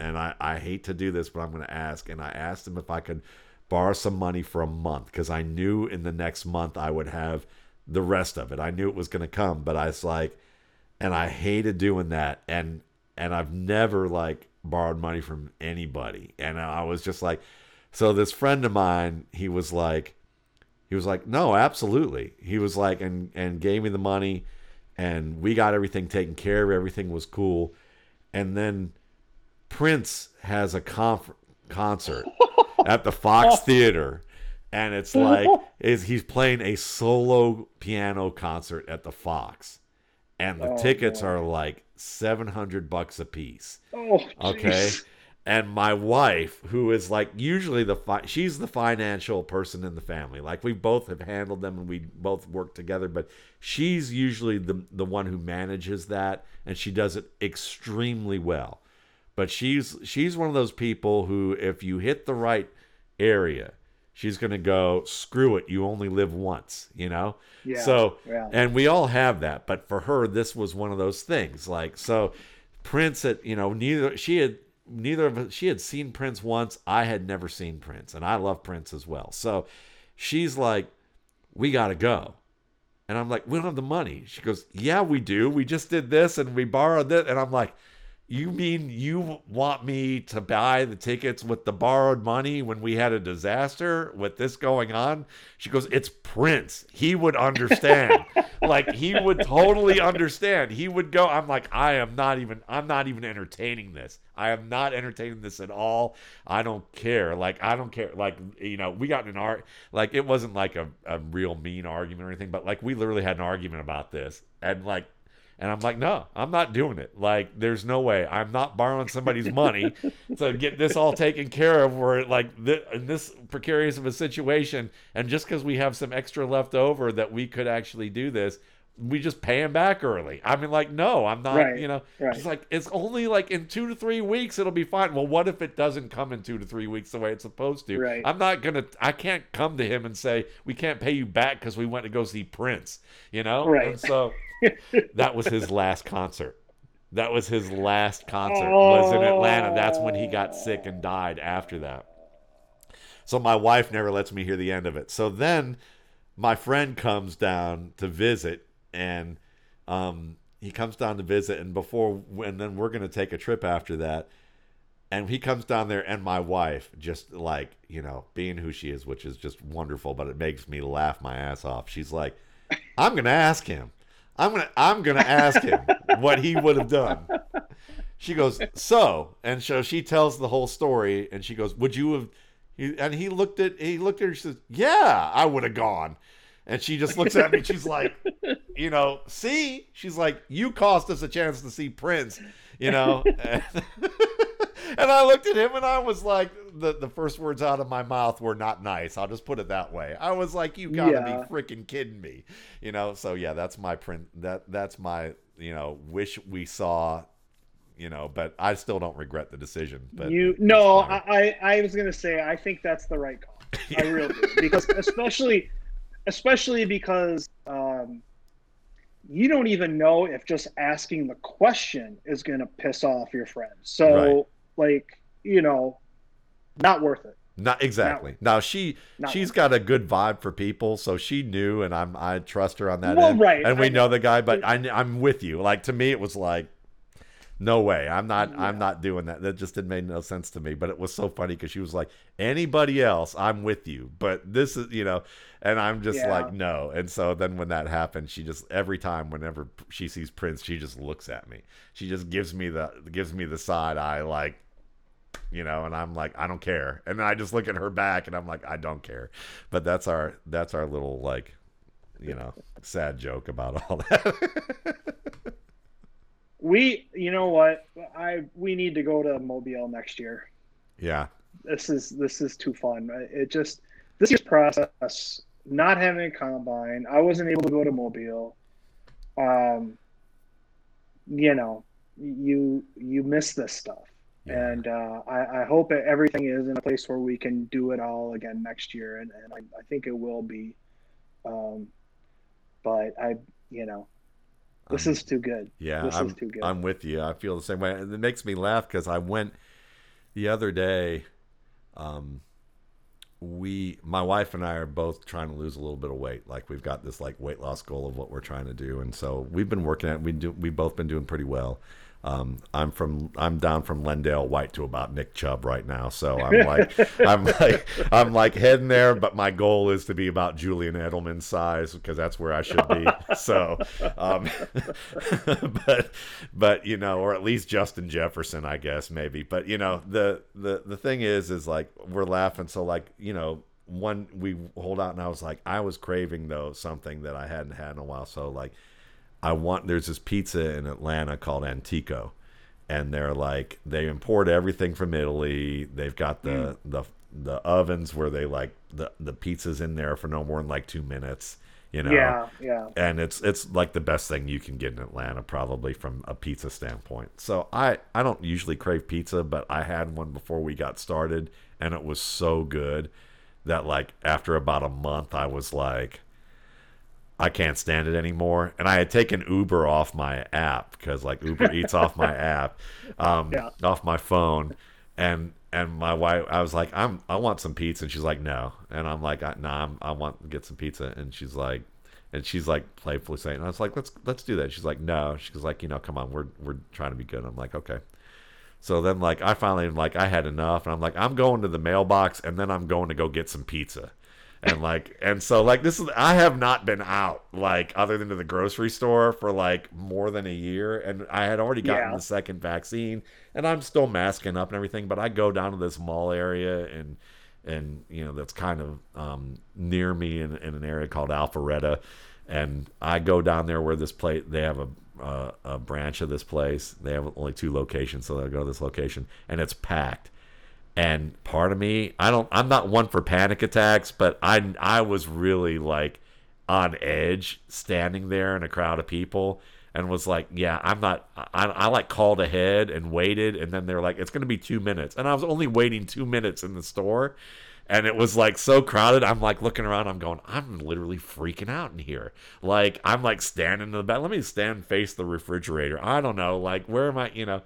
and I I hate to do this but I'm going to ask and I asked him if I could borrow some money for a month cuz I knew in the next month I would have the rest of it. I knew it was going to come, but I was like and I hated doing that and and I've never like borrowed money from anybody and I was just like so this friend of mine he was like he was like no absolutely. He was like and and gave me the money and we got everything taken care of everything was cool. And then Prince has a conf- concert [LAUGHS] at the Fox Theater and it's mm-hmm. like is he's playing a solo piano concert at the Fox. And the Oh, tickets boy. are like 700 bucks a piece oh, okay? jeez. And my wife who is like usually the fi- she's the financial person in the family. Like we both have handled them and we both work together but she's usually the the one who manages that and she does it extremely well. But she's she's one of those people who if you hit the right area she's going to go screw it you only live once you know? Yeah, so yeah. and we all have that but for her this was one of those things like so prince at you know neither she had neither of us she had seen Prince once. I had never seen Prince, and I love Prince as well. So she's like, "We got to go." And I'm like, "We don't have the money." She goes, "Yeah, we do. We just did this and we borrowed this." And I'm like, "You mean you want me to buy the tickets with the borrowed money when we had a disaster with this going on?" She goes, "It's Prince. He would understand." [LAUGHS] like he would totally understand. He would go. I'm like, I am not even. I'm not even entertaining this. I am not entertaining this at all. I don't care. Like I don't care. Like you know, we got in an art. Like it wasn't like a, a real mean argument or anything, but like we literally had an argument about this, and like and I'm like, no, I'm not doing it. Like, there's no way. I'm not borrowing somebody's money [LAUGHS] to get this all taken care of. We're like th- in this precarious of a situation, and just because we have some extra left over that we could actually do this, we just pay him back early. I mean, like, no, I'm not. Right, You know, right. it's like it's only like in two to three weeks it'll be fine. Well, what if it doesn't come in two to three weeks the way it's supposed to? Right. I'm not gonna. I can't come to him and say we can't pay you back because we went to go see Prince. You know, Right. And so that was his last concert. That was his last concert. Was in Atlanta. That's when he got sick and died after that. So my wife never lets me hear the end of it. So then my friend comes down to visit and um, he comes down to visit and before and then we're to take a trip after that and he comes down there and my wife just like you know being who she is which is just wonderful but it makes me laugh my ass off. She's like i'm gonna ask him. I'm gonna i'm gonna ask him what he would have done. She goes so and so she tells the whole story and she goes would you have and he looked at he looked at her she says yeah i would have gone and she just looks at me she's like [LAUGHS] you know see? She's like you cost us a chance to see prince you know? [LAUGHS] [LAUGHS] And, i looked at him and i was like the, the first words out of my mouth were not nice. I'll just put it that way. I was like you gotta Yeah. be freaking kidding me you know? So yeah that's my print that that's my you know wish we saw you know? But i still don't regret the decision but you no. I, I I was gonna say I think that's the right call. I really do. Because especially especially because um, you don't even know if just asking the question is gonna piss off your friend. So like you know, not worth it. Not exactly. now she Not she's got a good vibe for people, so she knew, and I'm I trust her on that Well, end. right. And we I- know the guy, but [LAUGHS] I, I'm with you. Like to me, it was like, no way. I'm not. I'm not doing that. That just didn't make no sense to me. But it was so funny because she was like, anybody else, I'm with you. But this is, you know, and I'm just Yeah. like, no. And so then when that happened, she just every time, whenever she sees Prince, she just looks at me. She just gives me the gives me the side eye, like you know and i'm like i don't care and then i just look at her back and i'm like i don't care but that's our that's our little like you know sad joke about all that [LAUGHS] We you know what I we need to go to Mobile next year. yeah this is this is too fun. It just this year's process, not having a combine, I wasn't able to go to Mobile. Um, you know, you you miss this stuff, Yeah. and uh, I, I hope everything is in a place where we can do it all again next year, and, and I, I think it will be. Um, but I, you know, this Um, is too good. yeah this i'm is too good. i'm with you. I feel the same way. It makes me laugh because i went the other day um we my wife and i are both trying to lose a little bit of weight. Like we've got this like weight loss goal of what we're trying to do. And so we've been working at we do we've both been doing pretty well um, I'm from I'm down from LenDale White to about Nick Chubb right now, so [LAUGHS] I'm like I'm like I'm like heading there, but my goal is to be about Julian Edelman size because that's where I should be. [LAUGHS] So, um, [LAUGHS] but but you know, or at least Justin Jefferson, I guess maybe. But you know, the the the thing is, is like we're laughing. So like you know, one we hold out, and I was like, I was craving though something that I hadn't had in a while. So like. I want there's this pizza in Atlanta called Antico, and they're like they import everything from Italy. They've got the mm. the the ovens where they like the the pizza's in there for no more than like two minutes. You know, Yeah, yeah. and it's it's like the best thing you can get in Atlanta probably from a pizza standpoint. So I I don't usually crave pizza, but I had one before we got started and it was so good that like after about a month I was like I can't stand it anymore. And I had taken Uber off my app because like Uber Eats off my [LAUGHS] app, um, Yeah. off my phone, and and my wife, I was like, I'm I want some pizza, and she's like, no, and I'm like, I, nah, I'm, I want to get some pizza, and she's like. And she's like playfully saying, "I was like, let's let's do that." She's like, "No." She's like, "You know, come on, we're we're trying to be good." And I'm like, "Okay." So then, like, I finally like I had enough, and I'm like, I'm going to the mailbox, and then I'm going to go get some pizza, and like, and so like this is I have not been out like other than to the grocery store for like more than a year, and I had already gotten Yeah. the second vaccine, and I'm still masking up and everything, but I go down to this mall area and and you know that's kind of um, near me in, in an area called Alpharetta, and I go down there where this place they have a uh, a branch of this place. They have only two locations, so I go to this location, and it's packed. And part of me, I don't, I'm not one for panic attacks, but I I was really like on edge standing there in a crowd of people and was like, yeah, I'm not, I, I like called ahead and waited. And then they're like, it's to be two minutes. And I was only waiting two minutes in the store. And it was like so crowded. I'm like looking around. I'm going, I'm literally freaking out in here. Like, I'm like standing in the back. Let me stand face the refrigerator. I don't know. Like, where am I, you know?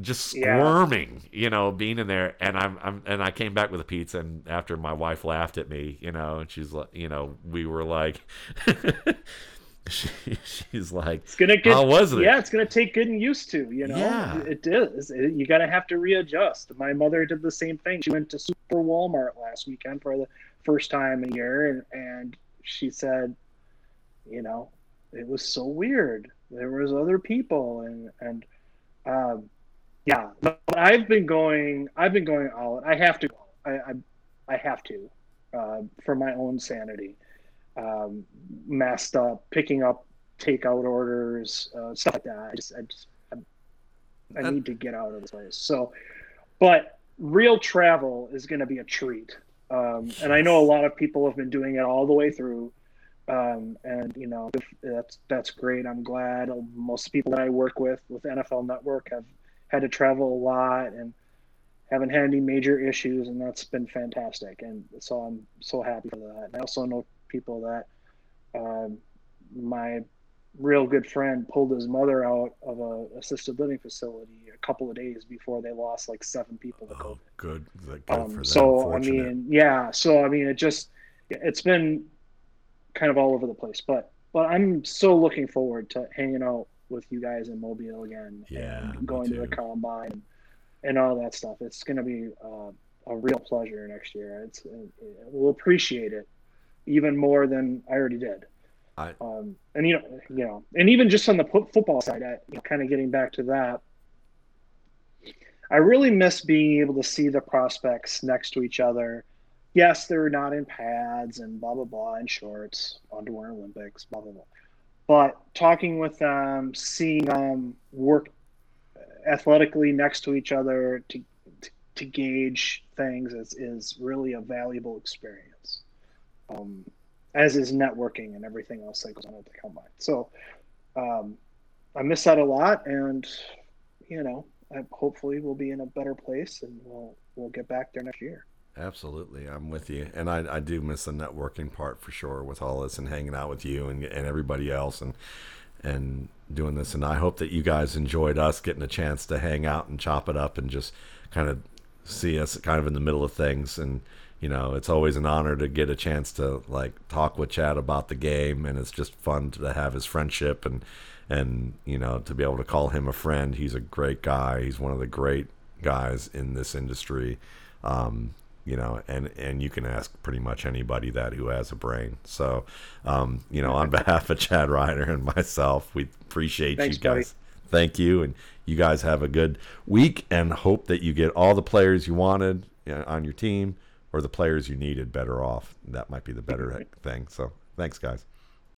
Just Yeah. squirming, you know, being in there. And I'm, I'm, and I came back with a pizza. And after my wife laughed at me, you know, and she's like, you know, we were like, [LAUGHS] she, she's like, It's gonna get. how was it? Yeah, it's gonna take getting used to. You know, Yeah. it is. It- you gotta have to readjust. My mother did the same thing. She went to Super Walmart last weekend for the first time in a year, and and she said, you know, it was so weird. There was other people, and and um, yeah. But I've been going. I've been going out. I have to. I I, I have to uh, for my own sanity. Um, messed up, picking up takeout orders, uh, stuff like that. I just, I just, I, I And- need to get out of this place. So, but real travel is going to be a treat. Um, and I know a lot of people have been doing it all the way through. Um, and you know, that's, that's great. I'm glad most people that I work with, with NFL network have had to travel a lot and haven't had any major issues. And that's been fantastic. And so I'm so happy for that. And I also know people that, um, my real good friend pulled his mother out of a assisted living facility a couple of days before they lost like seven people to Oh, COVID. good. Good Um, so I mean, yeah. So I mean, it just it's been kind of all over the place, but but I'm so looking forward to hanging out with you guys in Mobile again. Yeah, and going to the combine and, all that stuff. It's going to be uh, a real pleasure next year. It's it, we'll appreciate it even more than I already did. I- um, and you know, you know, and even just on the fo- football side, I, you know, kind of getting back to that. I really miss being able to see the prospects next to each other. Yes, they're not in pads and blah blah blah and shorts, underwear Olympics, blah blah blah. But talking with them, seeing them work athletically next to each other to to, to gauge things is, is really a valuable experience. Um, as is networking and everything else that goes on at the combine. So um, I miss that a lot, and you know, I, hopefully we'll be in a better place and we'll we'll get back there next year. Absolutely, I'm with you, and I, I do miss the networking part for sure with all this and hanging out with you and, and everybody else and and doing this. And I hope that you guys enjoyed us getting a chance to hang out and chop it up and just kind of see us kind of in the middle of things. And you know, it's always an honor to get a chance to like talk with Chad about the game, and it's just fun to have his friendship and and you know to be able to call him a friend. He's a great guy. He's one of the great guys in this industry. Um, you know, and and you can ask pretty much anybody that who has a brain. So, um, you know, on [LAUGHS] behalf of Chad Reuter and myself, we appreciate Thanks, you guys. Thank you, and you guys have a good week, and hope that you get all the players you wanted on your team, or the players you needed better off. That might be the better [LAUGHS] thing. So, thanks, guys.